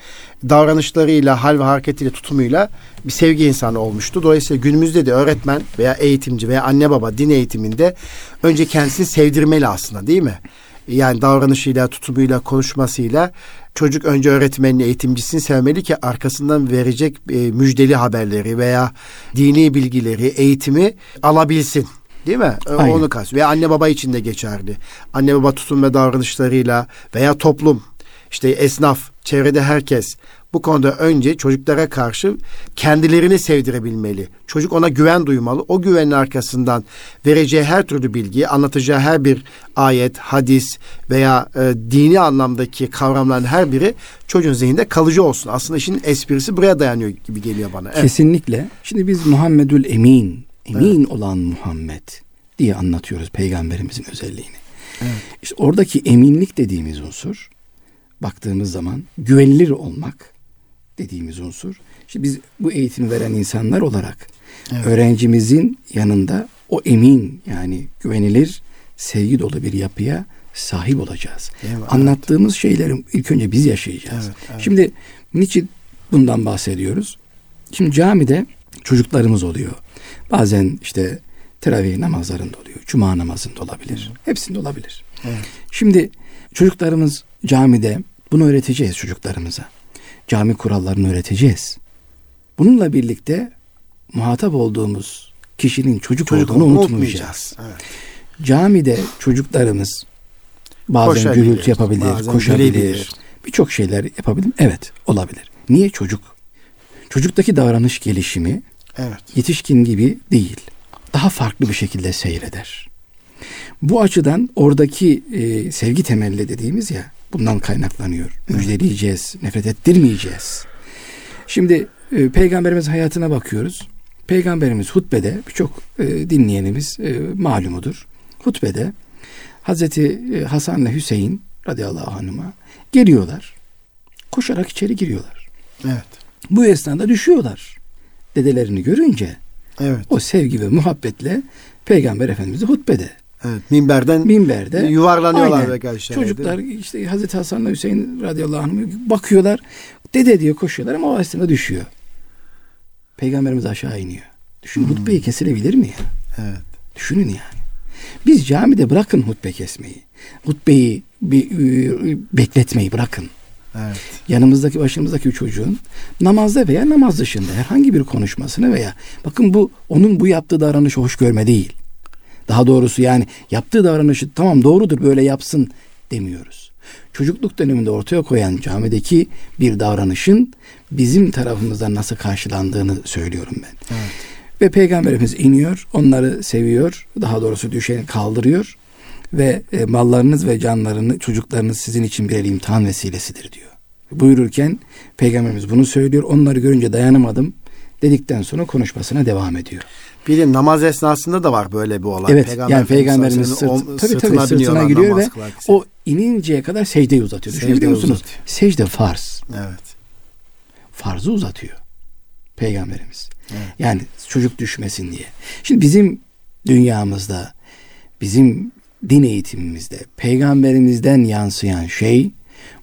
Davranışlarıyla, hal ve hareketiyle, tutumuyla bir sevgi insanı olmuştu. Dolayısıyla günümüzde de öğretmen veya eğitimci veya anne baba din eğitiminde önce kendisini sevdirmeli aslında değil mi? Yani davranışıyla, tutumuyla, konuşmasıyla çocuk önce öğretmenini, eğitimcisini sevmeli ki arkasından verecek e, müjdeli haberleri veya dini bilgileri, eğitimi alabilsin. Değil mi? Aynen. Onu kas. Ve anne baba için de geçerli. Anne baba tutum ve davranışlarıyla veya toplum, işte esnaf, çevrede herkes bu konuda önce çocuklara karşı kendilerini sevdirebilmeli. Çocuk ona güven duymalı. O güvenin arkasından vereceği her türlü bilgi, anlatacağı her bir ayet, hadis veya e, dini anlamdaki kavramların her biri çocuğun zihninde kalıcı olsun. Aslında işin esprisi buraya dayanıyor gibi geliyor bana. Evet. Kesinlikle. Şimdi biz Muhammedül Emin, emin evet. olan Muhammed diye anlatıyoruz peygamberimizin özelliğini. Evet. İşte oradaki eminlik dediğimiz unsur baktığımız zaman güvenilir olmak, dediğimiz unsur. İşte biz bu eğitimi veren insanlar olarak evet. öğrencimizin yanında o emin yani güvenilir sevgi dolu bir yapıya sahip olacağız. Evet, Anlattığımız evet. şeyleri ilk önce biz yaşayacağız. Evet, evet. Şimdi niçin bundan bahsediyoruz? Şimdi camide çocuklarımız oluyor. Bazen işte teravih namazlarında oluyor. Cuma namazında olabilir. Evet. Hepsinde olabilir. Evet. Şimdi Çocuklarımız camide bunu öğreteceğiz çocuklarımıza. Cami kurallarını öğreteceğiz. Bununla birlikte muhatap olduğumuz kişinin çocuk, çocuk olduğunu unutmayacağız. Evet. Camide çocuklarımız bazen gürültü yapabilir, bazen koşabilir. Birçok şeyler yapabilir. Evet, olabilir. Niye çocuk? Çocuktaki davranış gelişimi evet. yetişkin gibi değil. Daha farklı bir şekilde seyreder. Bu açıdan oradaki e, sevgi temelli dediğimiz ya bundan kaynaklanıyor. Müjdeleyeceğiz, nefret ettirmeyeceğiz. Şimdi e, peygamberimiz hayatına bakıyoruz. Peygamberimiz hutbede birçok e, dinleyenimiz e, malumudur. Hutbede Hazreti e, Hasan ile Hüseyin radıyallahu anhuma geliyorlar. Koşarak içeri giriyorlar. Evet. Bu esnada düşüyorlar. Dedelerini görünce evet. o sevgi ve muhabbetle Peygamber Efendimiz hutbede Evet, minberden minberde yuvarlanıyorlar ve aşağıya. Çocuklar işte Hazreti Hasan'la Hüseyin radıyallahu anh bakıyorlar. Dede diyor koşuyorlar ama o aslında düşüyor. Peygamberimiz aşağı iniyor. Düşün hmm. hutbeyi kesilebilir mi ya? Evet. Düşünün yani. Biz camide bırakın hutbe kesmeyi. Hutbeyi bir, bekletmeyi bırakın. Evet. Yanımızdaki başımızdaki çocuğun namazda veya namaz dışında herhangi bir konuşmasını veya bakın bu onun bu yaptığı davranışı hoş görme değil. Daha doğrusu yani yaptığı davranışı tamam doğrudur böyle yapsın demiyoruz. Çocukluk döneminde ortaya koyan camideki bir davranışın bizim tarafımızdan nasıl karşılandığını söylüyorum ben. Evet. Ve peygamberimiz iniyor, onları seviyor, daha doğrusu düşeni kaldırıyor ve e, mallarınız ve canlarını çocuklarınız sizin için birer imtihan vesilesidir diyor. Buyururken peygamberimiz bunu söylüyor. Onları görünce dayanamadım dedikten sonra konuşmasına devam ediyor. Bir de namaz esnasında da var böyle bir olay. Evet Peygamber yani peygamberimiz sırt, o, tabii, sırtına, tabii, sırtına giriyor ve o ininceye kadar secdeyi uzatıyor. Secde Düşünebiliyor musunuz? Uzatıyor. Secde farz. Evet. Farzı uzatıyor. Peygamberimiz. Evet. Yani çocuk düşmesin diye. Şimdi bizim dünyamızda bizim din eğitimimizde peygamberimizden yansıyan şey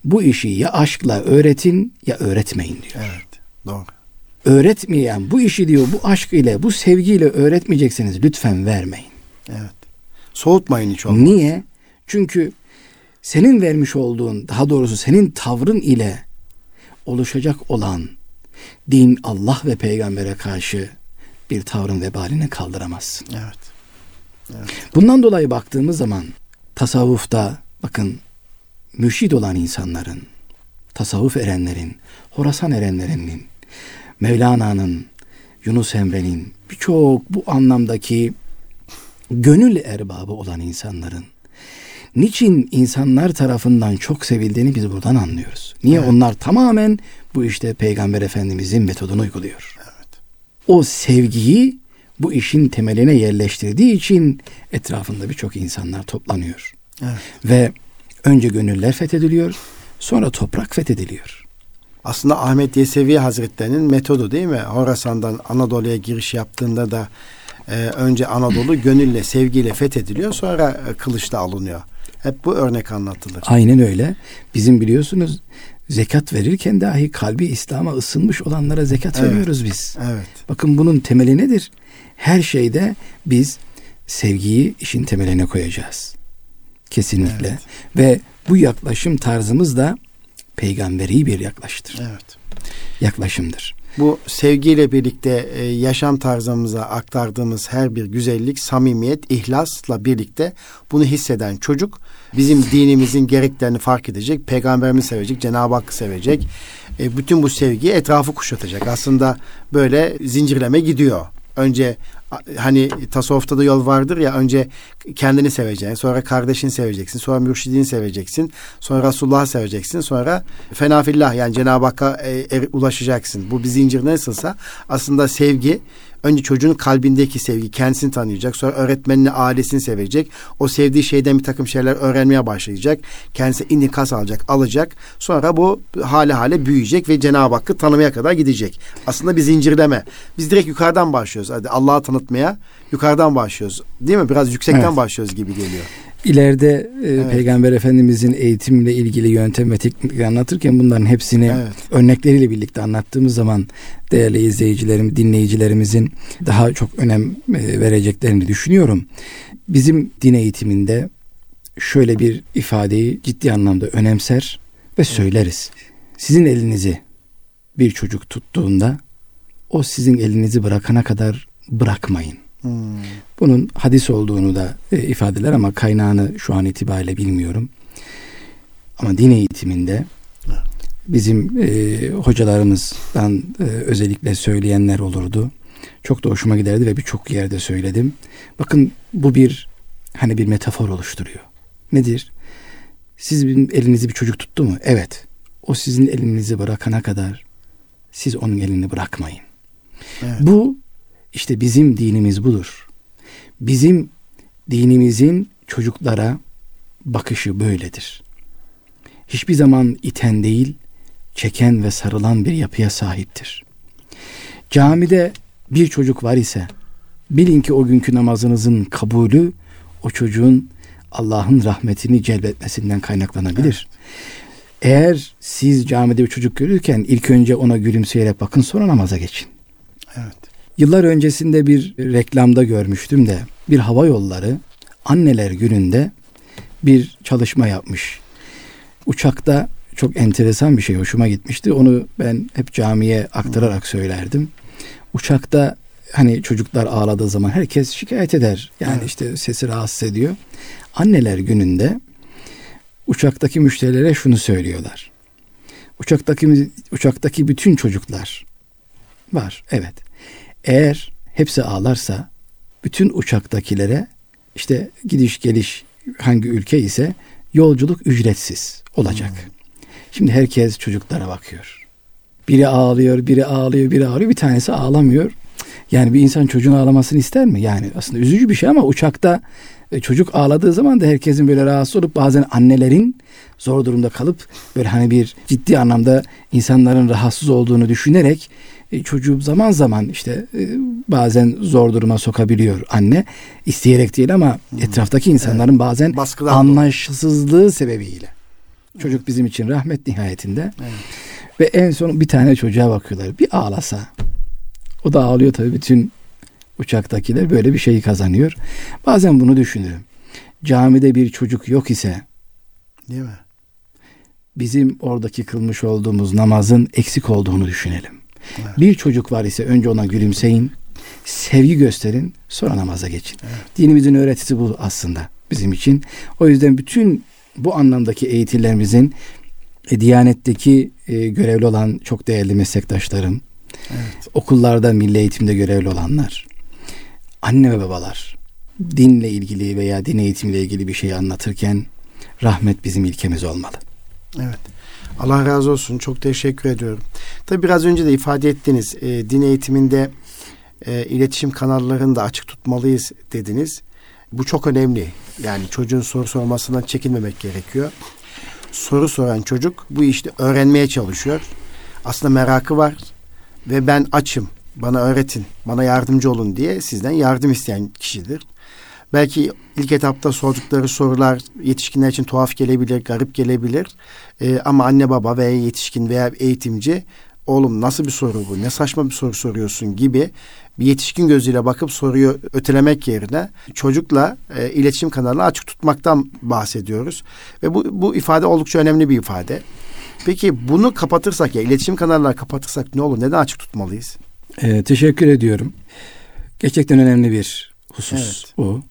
bu işi ya aşkla öğretin ya öğretmeyin diyor. Evet. Doğru öğretmeyen bu işi diyor bu aşk ile bu sevgiyle öğretmeyeceksiniz lütfen vermeyin. Evet. Soğutmayın hiç olmaz. Niye? Çünkü senin vermiş olduğun daha doğrusu senin tavrın ile oluşacak olan din Allah ve peygambere karşı bir tavrın vebalini kaldıramazsın. Evet. evet. Bundan dolayı baktığımız zaman tasavvufta bakın mürşid olan insanların, tasavvuf erenlerin, Horasan erenlerinin Mevlana'nın, Yunus Emre'nin birçok bu anlamdaki gönül erbabı olan insanların niçin insanlar tarafından çok sevildiğini biz buradan anlıyoruz. Niye evet. onlar tamamen bu işte Peygamber Efendimizin metodunu uyguluyor. Evet. O sevgiyi bu işin temeline yerleştirdiği için etrafında birçok insanlar toplanıyor. Evet. Ve önce gönüller fethediliyor, sonra toprak fethediliyor aslında Ahmet Yesevi Hazretleri'nin metodu değil mi? Horasan'dan Anadolu'ya giriş yaptığında da e, önce Anadolu <clears throat> gönülle, sevgiyle fethediliyor sonra e, kılıçla alınıyor. Hep bu örnek anlatılır. Aynen öyle. Bizim biliyorsunuz zekat verirken dahi kalbi İslam'a ısınmış olanlara zekat evet. veriyoruz biz. Evet. Bakın bunun temeli nedir? Her şeyde biz sevgiyi işin temeline koyacağız. Kesinlikle. Evet. Ve bu yaklaşım tarzımız da peygamberi bir yaklaştır. Evet. Yaklaşımdır. Bu sevgiyle birlikte e, yaşam tarzımıza aktardığımız her bir güzellik, samimiyet, ihlasla birlikte bunu hisseden çocuk bizim <laughs> dinimizin gereklerini fark edecek, peygamberimizi sevecek, Cenab-ı Hakk'ı sevecek. E, bütün bu sevgi etrafı kuşatacak. Aslında böyle zincirleme gidiyor. Önce hani tasavvufta da yol vardır ya önce kendini seveceksin sonra kardeşini seveceksin sonra mürşidini seveceksin sonra Resulullah'ı seveceksin sonra fenafillah yani Cenab-ı Hakk'a e, er, ulaşacaksın. Bu bir zincir nasılsa aslında sevgi Önce çocuğun kalbindeki sevgi kendisini tanıyacak. Sonra öğretmenini, ailesini sevecek. O sevdiği şeyden bir takım şeyler öğrenmeye başlayacak. Kendisi inikas alacak, alacak. Sonra bu hale hale büyüyecek ve Cenab-ı Hakk'ı tanımaya kadar gidecek. Aslında bir zincirleme. Biz direkt yukarıdan başlıyoruz. Hadi Allah'ı tanıtmaya yukarıdan başlıyoruz. Değil mi? Biraz yüksekten evet. başlıyoruz gibi geliyor. İleride e, evet. Peygamber Efendimizin eğitimle ilgili yöntem ve teknik anlatırken bunların hepsini evet. örnekleriyle birlikte anlattığımız zaman değerli izleyicilerim, dinleyicilerimizin daha çok önem e, vereceklerini düşünüyorum. Bizim din eğitiminde şöyle bir ifadeyi ciddi anlamda önemser ve söyleriz. Sizin elinizi bir çocuk tuttuğunda o sizin elinizi bırakana kadar bırakmayın. Hmm. Bunun hadis olduğunu da e, ifadeler ama kaynağını şu an itibariyle bilmiyorum. Ama din eğitiminde bizim e, hocalarımızdan e, özellikle söyleyenler olurdu. Çok da hoşuma giderdi ve birçok yerde söyledim. Bakın bu bir hani bir metafor oluşturuyor. Nedir? Siz elinizi bir çocuk tuttu mu? Evet. O sizin elinizi bırakana kadar siz onun elini bırakmayın. Evet. Bu işte bizim dinimiz budur. Bizim dinimizin çocuklara bakışı böyledir. Hiçbir zaman iten değil, çeken ve sarılan bir yapıya sahiptir. Camide bir çocuk var ise bilin ki o günkü namazınızın kabulü o çocuğun Allah'ın rahmetini celbetmesinden kaynaklanabilir. Evet. Eğer siz camide bir çocuk görürken ilk önce ona gülümseyerek bakın sonra namaza geçin. Evet. Yıllar öncesinde bir reklamda görmüştüm de bir hava yolları anneler gününde bir çalışma yapmış. Uçakta çok enteresan bir şey hoşuma gitmişti. Onu ben hep camiye aktararak söylerdim. Uçakta hani çocuklar ağladığı zaman herkes şikayet eder. Yani evet. işte sesi rahatsız ediyor. Anneler gününde uçaktaki müşterilere şunu söylüyorlar. Uçaktaki uçaktaki bütün çocuklar var. Evet. Eğer hepsi ağlarsa bütün uçaktakilere işte gidiş geliş hangi ülke ise yolculuk ücretsiz olacak. Hmm. Şimdi herkes çocuklara bakıyor. Biri ağlıyor, biri ağlıyor, biri ağlıyor. Bir tanesi ağlamıyor. Yani bir insan çocuğun ağlamasını ister mi? Yani aslında üzücü bir şey ama uçakta e, çocuk ağladığı zaman da herkesin böyle rahatsız olup bazen annelerin zor durumda kalıp böyle hani bir ciddi anlamda insanların rahatsız olduğunu düşünerek e, çocuğu zaman zaman işte e, bazen zor duruma sokabiliyor anne. isteyerek değil ama hmm. etraftaki insanların evet. bazen Baskıdan anlaşsızlığı doğru. sebebiyle. Çocuk evet. bizim için rahmet nihayetinde. Evet. Ve en son bir tane çocuğa bakıyorlar. Bir ağlasa. O da ağlıyor tabii bütün uçaktakiler böyle bir şeyi kazanıyor. Bazen bunu düşünürüm. Camide bir çocuk yok ise Değil mi? Bizim oradaki kılmış olduğumuz namazın eksik olduğunu düşünelim. Evet. Bir çocuk var ise önce ona gülümseyin, sevgi gösterin, sonra namaza geçin. Evet. Dinimizin öğretisi bu aslında bizim için. O yüzden bütün bu anlamdaki eğitimlerimizin e, Diyanet'teki e, görevli olan çok değerli meslektaşlarım, evet. okullarda milli eğitimde görevli olanlar, anne ve babalar dinle ilgili veya din eğitimiyle ilgili bir şey anlatırken rahmet bizim ilkemiz olmalı. Evet. Allah razı olsun. Çok teşekkür ediyorum. Tabi biraz önce de ifade ettiniz. E, din eğitiminde e, iletişim kanallarını da açık tutmalıyız dediniz. Bu çok önemli. Yani çocuğun soru sormasından çekinmemek gerekiyor. Soru soran çocuk bu işte öğrenmeye çalışıyor. Aslında merakı var ve ben açım. Bana öğretin, bana yardımcı olun diye sizden yardım isteyen kişidir. Belki ilk etapta sordukları sorular yetişkinler için tuhaf gelebilir, garip gelebilir. Ee, ama anne baba veya yetişkin veya eğitimci oğlum nasıl bir soru bu, ne saçma bir soru soruyorsun gibi bir yetişkin gözüyle bakıp soruyu ötelemek yerine çocukla e, iletişim kanalını açık tutmaktan bahsediyoruz. Ve bu, bu ifade oldukça önemli bir ifade. Peki bunu kapatırsak ya iletişim kanalları kapatırsak ne olur? Neden açık tutmalıyız? Ee, teşekkür ediyorum. Gerçekten önemli bir husus evet. bu.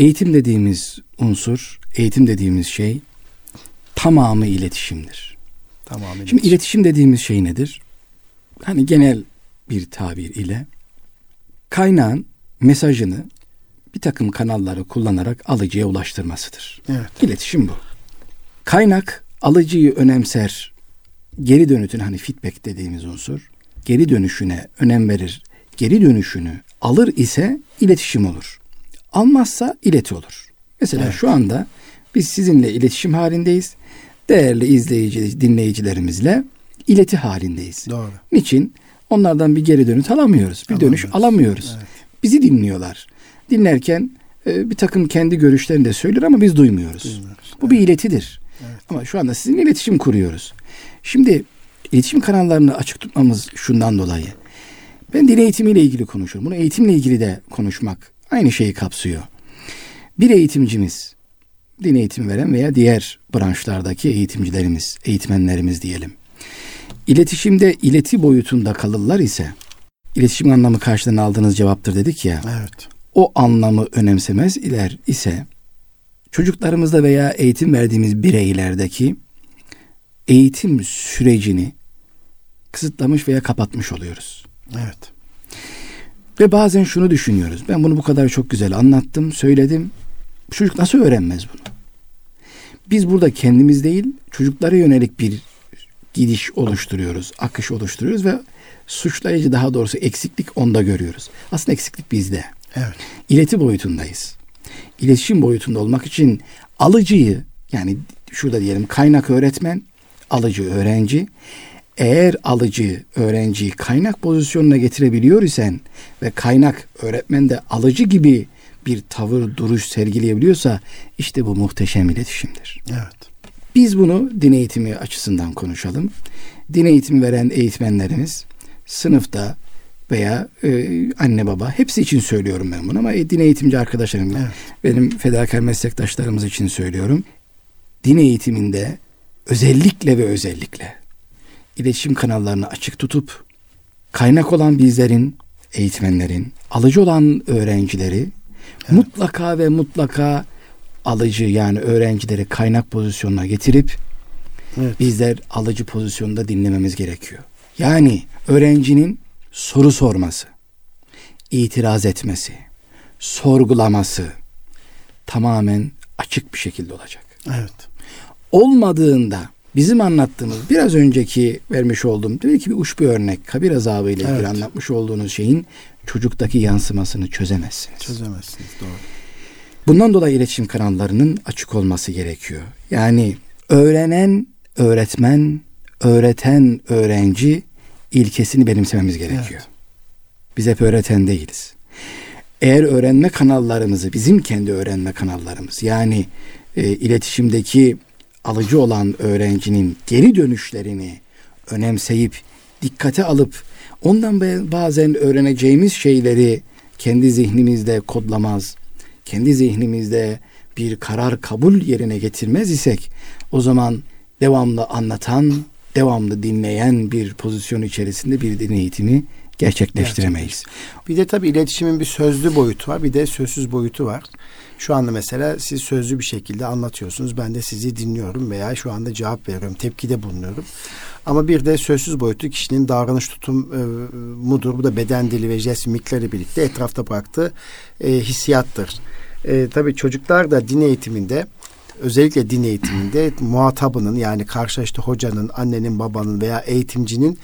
Eğitim dediğimiz unsur, eğitim dediğimiz şey tamamı iletişimdir. Tamamı iletişim. Şimdi iletişim dediğimiz şey nedir? Hani genel bir tabir ile kaynağın mesajını bir takım kanalları kullanarak alıcıya ulaştırmasıdır. Evet. İletişim bu. Kaynak alıcıyı önemser, geri dönütün hani feedback dediğimiz unsur, geri dönüşüne önem verir, geri dönüşünü alır ise iletişim olur. Almazsa ileti olur. Mesela evet. şu anda biz sizinle iletişim halindeyiz. Değerli izleyici, dinleyicilerimizle ileti halindeyiz. Doğru. Niçin? Onlardan bir geri dönüt alamıyoruz. Bir dönüş alamıyoruz. Evet. Bizi dinliyorlar. Dinlerken e, bir takım kendi görüşlerini de söylüyor ama biz duymuyoruz. duymuyoruz. Bu evet. bir iletidir. Evet. Ama şu anda sizinle iletişim kuruyoruz. Şimdi iletişim kanallarını açık tutmamız şundan dolayı. Ben dil eğitimiyle ilgili konuşuyorum. Bunu eğitimle ilgili de konuşmak aynı şeyi kapsıyor. Bir eğitimcimiz din eğitimi veren veya diğer branşlardaki eğitimcilerimiz, eğitmenlerimiz diyelim. İletişimde ileti boyutunda kalırlar ise iletişim anlamı karşılığında aldığınız cevaptır dedik ya. Evet. O anlamı önemsemez iler ise çocuklarımızda veya eğitim verdiğimiz bireylerdeki eğitim sürecini kısıtlamış veya kapatmış oluyoruz. Evet. Ve bazen şunu düşünüyoruz. Ben bunu bu kadar çok güzel anlattım, söyledim. Çocuk nasıl öğrenmez bunu? Biz burada kendimiz değil, çocuklara yönelik bir gidiş oluşturuyoruz, akış oluşturuyoruz ve suçlayıcı daha doğrusu eksiklik onda görüyoruz. Aslında eksiklik bizde. Evet. İleti boyutundayız. İletişim boyutunda olmak için alıcıyı yani şurada diyelim kaynak öğretmen, alıcı öğrenci. Eğer alıcı öğrenciyi kaynak pozisyonuna getirebiliyor isen ve kaynak öğretmen de alıcı gibi bir tavır, duruş sergileyebiliyorsa işte bu muhteşem iletişimdir. Evet. Biz bunu din eğitimi açısından konuşalım. Din eğitimi veren eğitmenlerimiz sınıfta veya e, anne baba hepsi için söylüyorum ben bunu ama e, din eğitimci arkadaşlarım Evet. benim fedakar meslektaşlarımız için söylüyorum. Din eğitiminde özellikle ve özellikle iletişim kanallarını açık tutup kaynak olan bizlerin, eğitmenlerin, alıcı olan öğrencileri mutlaka ve mutlaka alıcı yani öğrencileri kaynak pozisyonuna getirip Evet. bizler alıcı pozisyonda dinlememiz gerekiyor. Yani öğrencinin soru sorması, itiraz etmesi, sorgulaması tamamen açık bir şekilde olacak. Evet. Olmadığında bizim anlattığımız biraz önceki vermiş olduğum belki bir uç bir örnek kabir azabı ile ilgili Evet. anlatmış olduğunuz şeyin çocuktaki yansımasını çözemezsiniz. Çözemezsiniz. Doğru. Bundan dolayı iletişim kanallarının açık olması gerekiyor. Yani öğrenen öğretmen, öğreten öğrenci ilkesini benimsememiz gerekiyor. Evet. Biz hep öğreten değiliz. Eğer öğrenme kanallarımızı, bizim kendi öğrenme kanallarımız yani e, iletişimdeki alıcı olan öğrencinin geri dönüşlerini önemseyip dikkate alıp ondan bazen öğreneceğimiz şeyleri kendi zihnimizde kodlamaz, kendi zihnimizde bir karar kabul yerine getirmez isek o zaman devamlı anlatan, devamlı dinleyen bir pozisyon içerisinde bir din eğitimi gerçekleştiremeyiz. Bir de tabii iletişimin bir sözlü boyutu var, bir de sözsüz boyutu var. Şu anda mesela siz sözlü bir şekilde anlatıyorsunuz. Ben de sizi dinliyorum veya şu anda cevap veriyorum, tepkide bulunuyorum. Ama bir de sözsüz boyutu kişinin davranış tutum e, mudur. Bu da beden dili ve jest mimikleri birlikte etrafta bıraktığı e, hissiyattır. E, tabii çocuklar da din eğitiminde özellikle din eğitiminde muhatabının yani karşılaştı hocanın, annenin, babanın veya eğitimcinin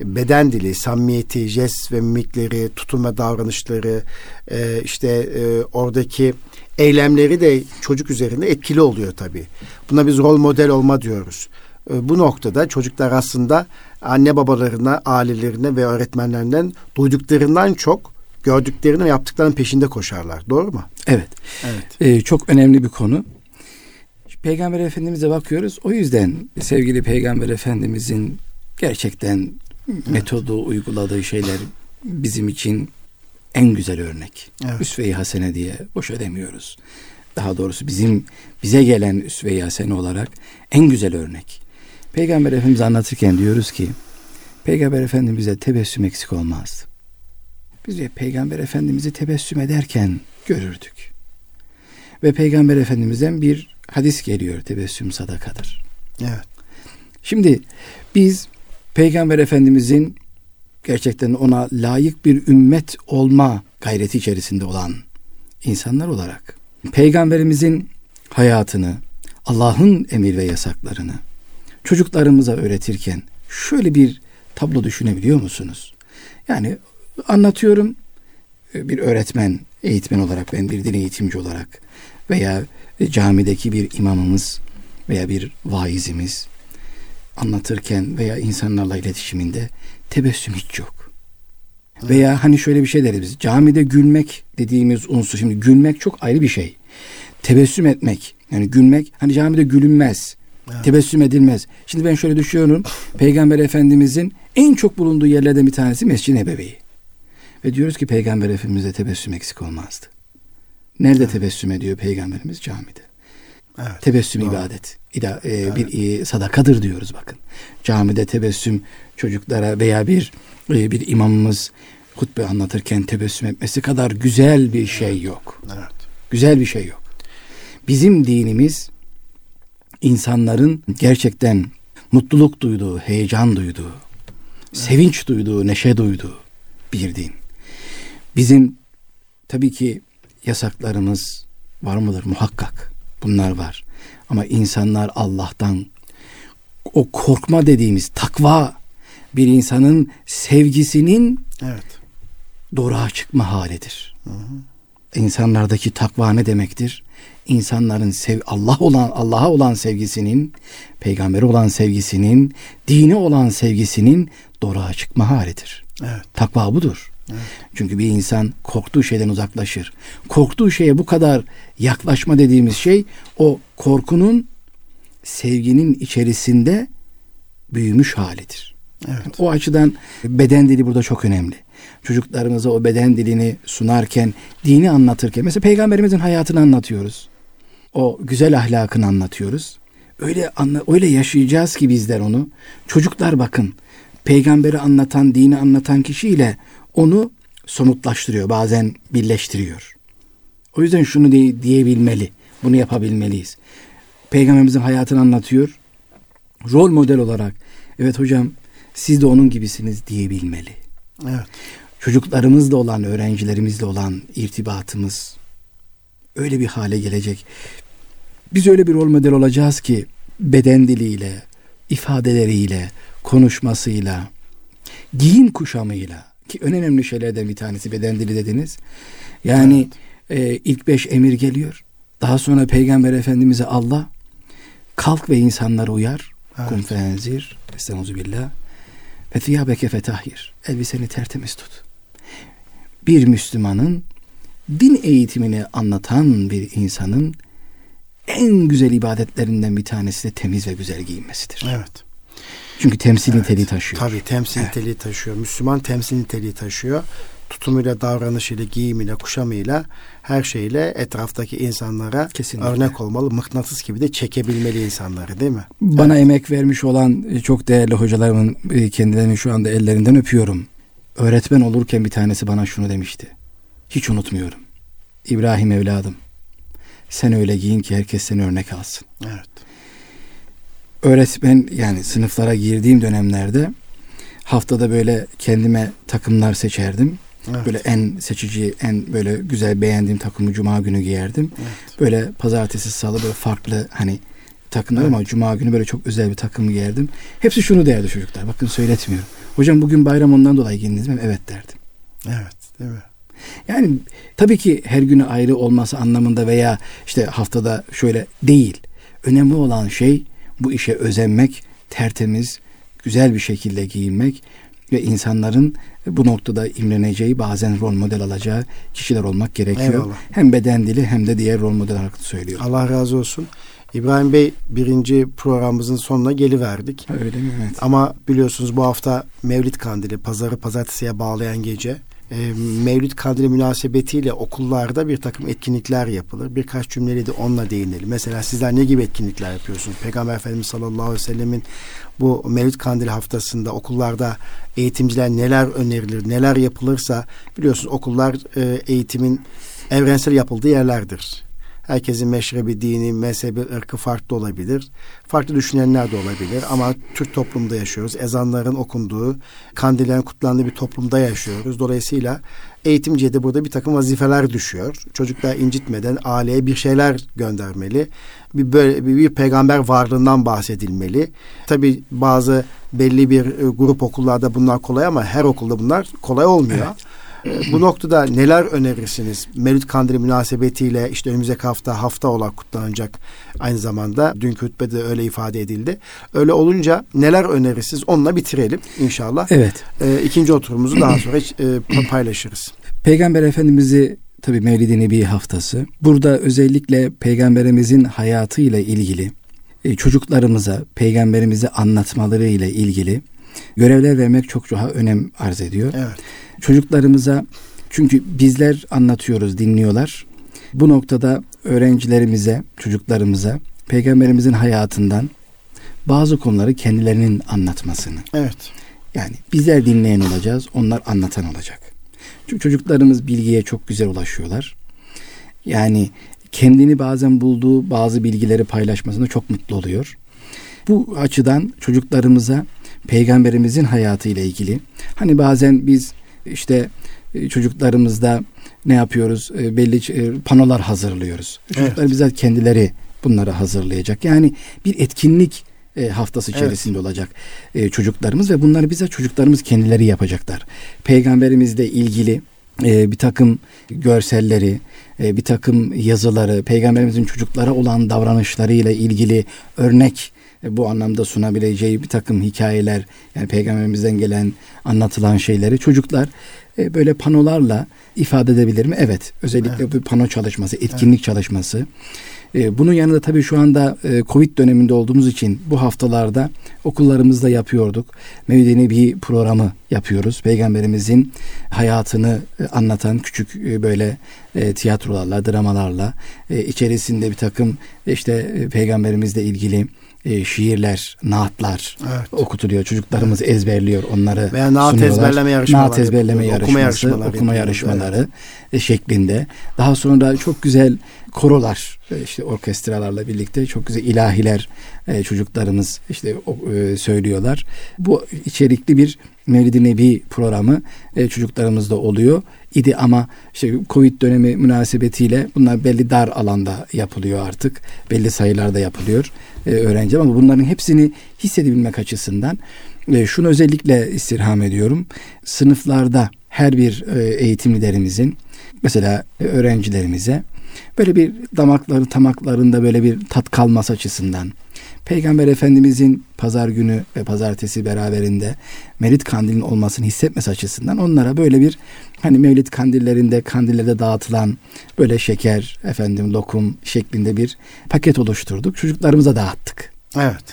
beden dili, samimiyeti, jest ve mimikleri, tutum ve davranışları, e, işte e, oradaki eylemleri de çocuk üzerinde etkili oluyor tabii. Buna biz rol model olma diyoruz. E, bu noktada çocuklar aslında anne babalarına, ailelerine ve öğretmenlerinden duyduklarından çok gördüklerini ve yaptıklarının peşinde koşarlar. Doğru mu? Evet. Evet. Ee, çok önemli bir konu. Peygamber Efendimiz'e bakıyoruz. O yüzden sevgili Peygamber Efendimiz'in gerçekten metodu uyguladığı şeyler bizim için en güzel örnek. Evet. Üsve-i Hasene diye boşa demiyoruz. Daha doğrusu bizim bize gelen Üsve-i Hasene olarak en güzel örnek. Peygamber Efendimiz anlatırken diyoruz ki Peygamber Efendimiz'e tebessüm eksik olmazdı. Biz de Peygamber Efendimiz'i tebessüm ederken görürdük. Ve Peygamber Efendimiz'den bir hadis geliyor tebessüm sadakadır. Evet. Şimdi biz Peygamber Efendimiz'in gerçekten ona layık bir ümmet olma gayreti içerisinde olan insanlar olarak Peygamberimizin hayatını, Allah'ın emir ve yasaklarını çocuklarımıza öğretirken şöyle bir tablo düşünebiliyor musunuz? Yani anlatıyorum bir öğretmen, eğitmen olarak ben bir din eğitimci olarak veya camideki bir imamımız veya bir vaizimiz anlatırken veya insanlarla iletişiminde tebessüm hiç yok. Veya hani şöyle bir şey deriz biz. Camide gülmek dediğimiz unsur. Şimdi gülmek çok ayrı bir şey. Tebessüm etmek. Yani gülmek hani camide gülünmez. Evet. Tebessüm edilmez. Şimdi ben şöyle düşünüyorum. Peygamber Efendimizin en çok bulunduğu yerlerden bir tanesi Mescid-i Nebevi. Ve diyoruz ki Peygamber Efendimiz'de tebessüm eksik olmazdı. Nerede tebessüm ediyor Peygamberimiz? Camide. Evet, tebessüm doğru. ibadet. İda, e, evet. Bir e, sadakadır diyoruz bakın. Camide tebessüm çocuklara veya bir e, bir imamımız hutbe anlatırken tebessüm etmesi kadar güzel bir şey yok. Evet. Güzel bir şey yok. Bizim dinimiz insanların gerçekten mutluluk duyduğu, heyecan duyduğu, evet. sevinç duyduğu, neşe duyduğu bir din. Bizim tabii ki yasaklarımız var mıdır? Muhakkak bunlar var. Ama insanlar Allah'tan o korkma dediğimiz takva bir insanın sevgisinin evet. doğruğa çıkma halidir. Hı hı. İnsanlardaki takva ne demektir? İnsanların sev Allah olan Allah'a olan sevgisinin, peygamberi olan sevgisinin, dini olan sevgisinin doğruğa çıkma halidir. Evet. Takva budur. Evet. Çünkü bir insan korktuğu şeyden uzaklaşır. Korktuğu şeye bu kadar yaklaşma dediğimiz şey o korkunun sevginin içerisinde büyümüş halidir. Evet. O açıdan beden dili burada çok önemli. Çocuklarımıza o beden dilini sunarken, dini anlatırken, mesela peygamberimizin hayatını anlatıyoruz. O güzel ahlakını anlatıyoruz. Öyle anla, öyle yaşayacağız ki bizler onu. Çocuklar bakın, peygamberi anlatan, dini anlatan kişiyle onu somutlaştırıyor, bazen birleştiriyor. O yüzden şunu de, diyebilmeli, bunu yapabilmeliyiz. Peygamberimizin hayatını anlatıyor. Rol model olarak, evet hocam siz de onun gibisiniz diyebilmeli. Evet. Çocuklarımızla olan, öğrencilerimizle olan irtibatımız öyle bir hale gelecek. Biz öyle bir rol model olacağız ki beden diliyle, ifadeleriyle, konuşmasıyla, giyim kuşamıyla ki en önemli şeylerden bir tanesi beden dili dediniz. Yani evet. e, ilk beş emir geliyor. Daha sonra Peygamber Efendimiz'e Allah kalk ve insanları uyar. Evet. Kum fenzir. Estaizu billah. Ve thiyabeke fetahhir. Elbiseni tertemiz tut. Bir Müslümanın din eğitimini anlatan bir insanın en güzel ibadetlerinden bir tanesi de temiz ve güzel giyinmesidir. Evet. Çünkü temsil evet. niteliği taşıyor. Tabii temsil evet. niteliği taşıyor. Müslüman temsil niteliği taşıyor. Tutumuyla, davranışıyla, giyimiyle, kuşamıyla her şeyle etraftaki insanlara Kesinlikle. örnek olmalı. Mıknatıs gibi de çekebilmeli insanları değil mi? Bana evet. emek vermiş olan e, çok değerli hocalarımın e, kendilerini şu anda ellerinden öpüyorum. Öğretmen olurken bir tanesi bana şunu demişti. Hiç unutmuyorum. İbrahim evladım sen öyle giyin ki herkes seni örnek alsın. Evet öğretmen yani sınıflara girdiğim dönemlerde haftada böyle kendime takımlar seçerdim. Evet. Böyle en seçici, en böyle güzel beğendiğim takımı cuma günü giyerdim. Evet. Böyle pazartesi, salı böyle farklı hani takımlar evet. ama cuma günü böyle çok özel bir takım giyerdim. Hepsi şunu derdi çocuklar. Bakın söyletmiyorum. Hocam bugün bayram ondan dolayı giyindiniz mi? Evet derdim. Evet, değil mi? Yani tabii ki her günü ayrı olması anlamında veya işte haftada şöyle değil. Önemli olan şey bu işe özenmek, tertemiz, güzel bir şekilde giyinmek ve insanların bu noktada imreneceği, bazen rol model alacağı kişiler olmak gerekiyor. Eyvallah. Hem beden dili hem de diğer rol model olarak söylüyor. Allah razı olsun. İbrahim Bey birinci programımızın sonuna geliverdik. Öyle mi? Evet. Ama biliyorsunuz bu hafta Mevlid Kandili, pazarı pazartesiye bağlayan gece e, Mevlüt Kandili münasebetiyle okullarda bir takım etkinlikler yapılır. Birkaç cümleli de onunla değinelim. Mesela sizler ne gibi etkinlikler yapıyorsunuz? Peygamber Efendimiz sallallahu aleyhi ve sellemin bu Mevlüt Kandili haftasında okullarda eğitimciler neler önerilir, neler yapılırsa biliyorsunuz okullar e, eğitimin evrensel yapıldığı yerlerdir. Herkesin meşrebi, dini, mezhebi, ırkı farklı olabilir. Farklı düşünenler de olabilir ama Türk toplumda yaşıyoruz. Ezanların okunduğu, kandillerin kutlandığı bir toplumda yaşıyoruz. Dolayısıyla eğitimciye de burada bir takım vazifeler düşüyor. Çocuklar incitmeden aileye bir şeyler göndermeli. Bir, böyle, bir, bir peygamber varlığından bahsedilmeli. Tabi bazı belli bir e, grup okullarda bunlar kolay ama her okulda bunlar kolay olmuyor. Evet. Bu noktada neler önerirsiniz? Mevlüt Kandili münasebetiyle işte önümüzdeki hafta hafta olarak kutlanacak aynı zamanda. Dünkü hutbede öyle ifade edildi. Öyle olunca neler önerirsiniz? Onunla bitirelim inşallah. Evet. Ee, ikinci oturumuzu daha sonra e, paylaşırız. Peygamber Efendimiz'i tabi Mevlid-i Nebi haftası. Burada özellikle peygamberimizin hayatıyla ilgili e, çocuklarımıza peygamberimizi anlatmaları ile ilgili görevler vermek çok daha önem arz ediyor. Evet çocuklarımıza çünkü bizler anlatıyoruz, dinliyorlar. Bu noktada öğrencilerimize, çocuklarımıza peygamberimizin hayatından bazı konuları kendilerinin anlatmasını. Evet. Yani bizler dinleyen olacağız, onlar anlatan olacak. Çünkü çocuklarımız bilgiye çok güzel ulaşıyorlar. Yani kendini bazen bulduğu bazı bilgileri paylaşmasında çok mutlu oluyor. Bu açıdan çocuklarımıza peygamberimizin hayatı ile ilgili hani bazen biz işte e, çocuklarımızda ne yapıyoruz? E, belli e, panolar hazırlıyoruz. Çocuklar evet. bizzat kendileri bunları hazırlayacak. Yani bir etkinlik haftası içerisinde evet. olacak çocuklarımız ve bunları bize çocuklarımız kendileri yapacaklar. Peygamberimizle ilgili bir takım görselleri, bir takım yazıları, peygamberimizin çocuklara olan davranışlarıyla ilgili örnek bu anlamda sunabileceği bir takım hikayeler yani peygamberimizden gelen anlatılan şeyleri çocuklar e, böyle panolarla ifade edebilir mi? Evet. Özellikle evet. bir pano çalışması, etkinlik evet. çalışması. E, bunun yanında tabii şu anda e, Covid döneminde olduğumuz için bu haftalarda okullarımızda yapıyorduk. Mevlid bir programı yapıyoruz. Peygamberimizin hayatını e, anlatan küçük e, böyle e, tiyatrolarla, dramalarla e, içerisinde bir takım e, işte e, peygamberimizle ilgili e, şiirler, naatlar evet. okutuluyor. Çocuklarımız evet. ezberliyor onları Veya naat sunuyorlar. ezberleme yarışmaları. Naat ezberleme yarışması, okuma yarışmaları, okuma yarışmaları evet. E, şeklinde. Daha sonra çok güzel korolar e, işte orkestralarla birlikte çok güzel ilahiler e, çocuklarımız işte e, söylüyorlar. Bu içerikli bir Mevlid-i Nebi programı e, çocuklarımızda oluyor idi ama işte Covid dönemi münasebetiyle bunlar belli dar alanda yapılıyor artık. Belli sayılarda yapılıyor e, öğrenci ama bunların hepsini hissedebilmek açısından e, şunu özellikle istirham ediyorum. Sınıflarda her bir e, eğitim liderimizin mesela e, öğrencilerimize böyle bir damakları tamaklarında böyle bir tat kalması açısından Peygamber Efendimizin pazar günü ve pazartesi beraberinde Mevlid kandilinin olmasını hissetmesi açısından onlara böyle bir hani Mevlid kandillerinde kandillerde dağıtılan böyle şeker efendim lokum şeklinde bir paket oluşturduk. Çocuklarımıza dağıttık. Evet.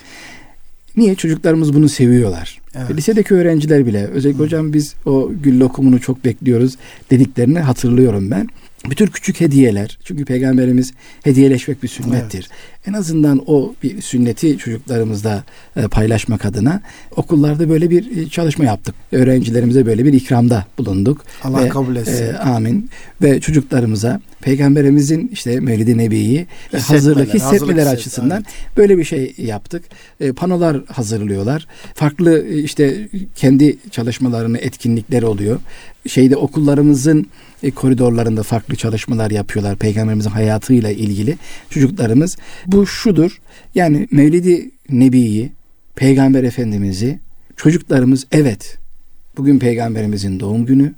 Niye? Çocuklarımız bunu seviyorlar. Evet. Lisedeki öğrenciler bile özellikle hocam biz o gül lokumunu çok bekliyoruz dediklerini hatırlıyorum ben. Bütün küçük hediyeler çünkü peygamberimiz hediyeleşmek bir sünnettir. Evet. En azından o bir sünneti çocuklarımızla e, paylaşmak adına okullarda böyle bir e, çalışma yaptık. Öğrencilerimize böyle bir ikramda bulunduk. Allah Ve, kabul etsin. E, amin. Ve çocuklarımıza peygamberimizin işte Mevlid-i Nebi'yi hazırlık hissetmeler açısından evet. böyle bir şey yaptık. E, panolar hazırlıyorlar. Farklı e, işte kendi çalışmalarını etkinlikleri oluyor. Şeyde okullarımızın e, koridorlarında farklı çalışmalar yapıyorlar peygamberimizin hayatıyla ilgili. Çocuklarımız bu şudur. Yani Mevlidi Nebi'yi, Peygamber Efendimiz'i çocuklarımız evet bugün peygamberimizin doğum günü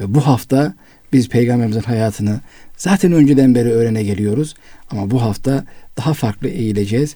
ve bu hafta biz peygamberimizin hayatını zaten önceden beri öğrene geliyoruz ama bu hafta daha farklı eğileceğiz,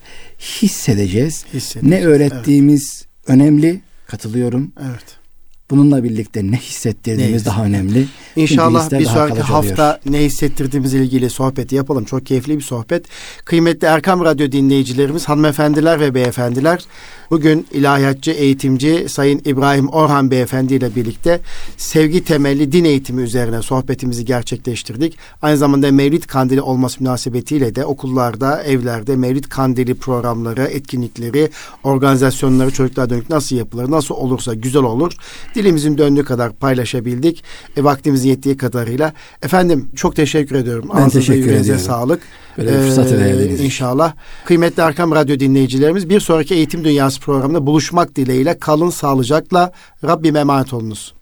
hissedeceğiz. Ne öğrettiğimiz evet. önemli, katılıyorum. Evet. Bununla birlikte ne hissettirdiğimiz ne daha önemli. İnşallah bir sonraki hafta ne hissettirdiğimizle ilgili sohbeti yapalım. Çok keyifli bir sohbet. Kıymetli Erkam Radyo dinleyicilerimiz, hanımefendiler ve beyefendiler. Bugün ilahiyatçı, eğitimci Sayın İbrahim Orhan Beyefendi ile birlikte sevgi temelli din eğitimi üzerine sohbetimizi gerçekleştirdik. Aynı zamanda Mevlid Kandili olması münasebetiyle de okullarda, evlerde Mevlid Kandili programları, etkinlikleri, organizasyonları çocuklar dönük nasıl yapılır, nasıl olursa güzel olur. Dilimizin döndüğü kadar paylaşabildik. E, vaktimizin yettiği kadarıyla. Efendim çok teşekkür ediyorum. Ben Ağzınıza teşekkür ediyorum. sağlık. Böyle bir fırsatı verdiğiniz İnşallah. Kıymetli Arkam Radyo dinleyicilerimiz bir sonraki Eğitim Dünyası programında buluşmak dileğiyle kalın sağlıcakla Rabbime emanet olunuz.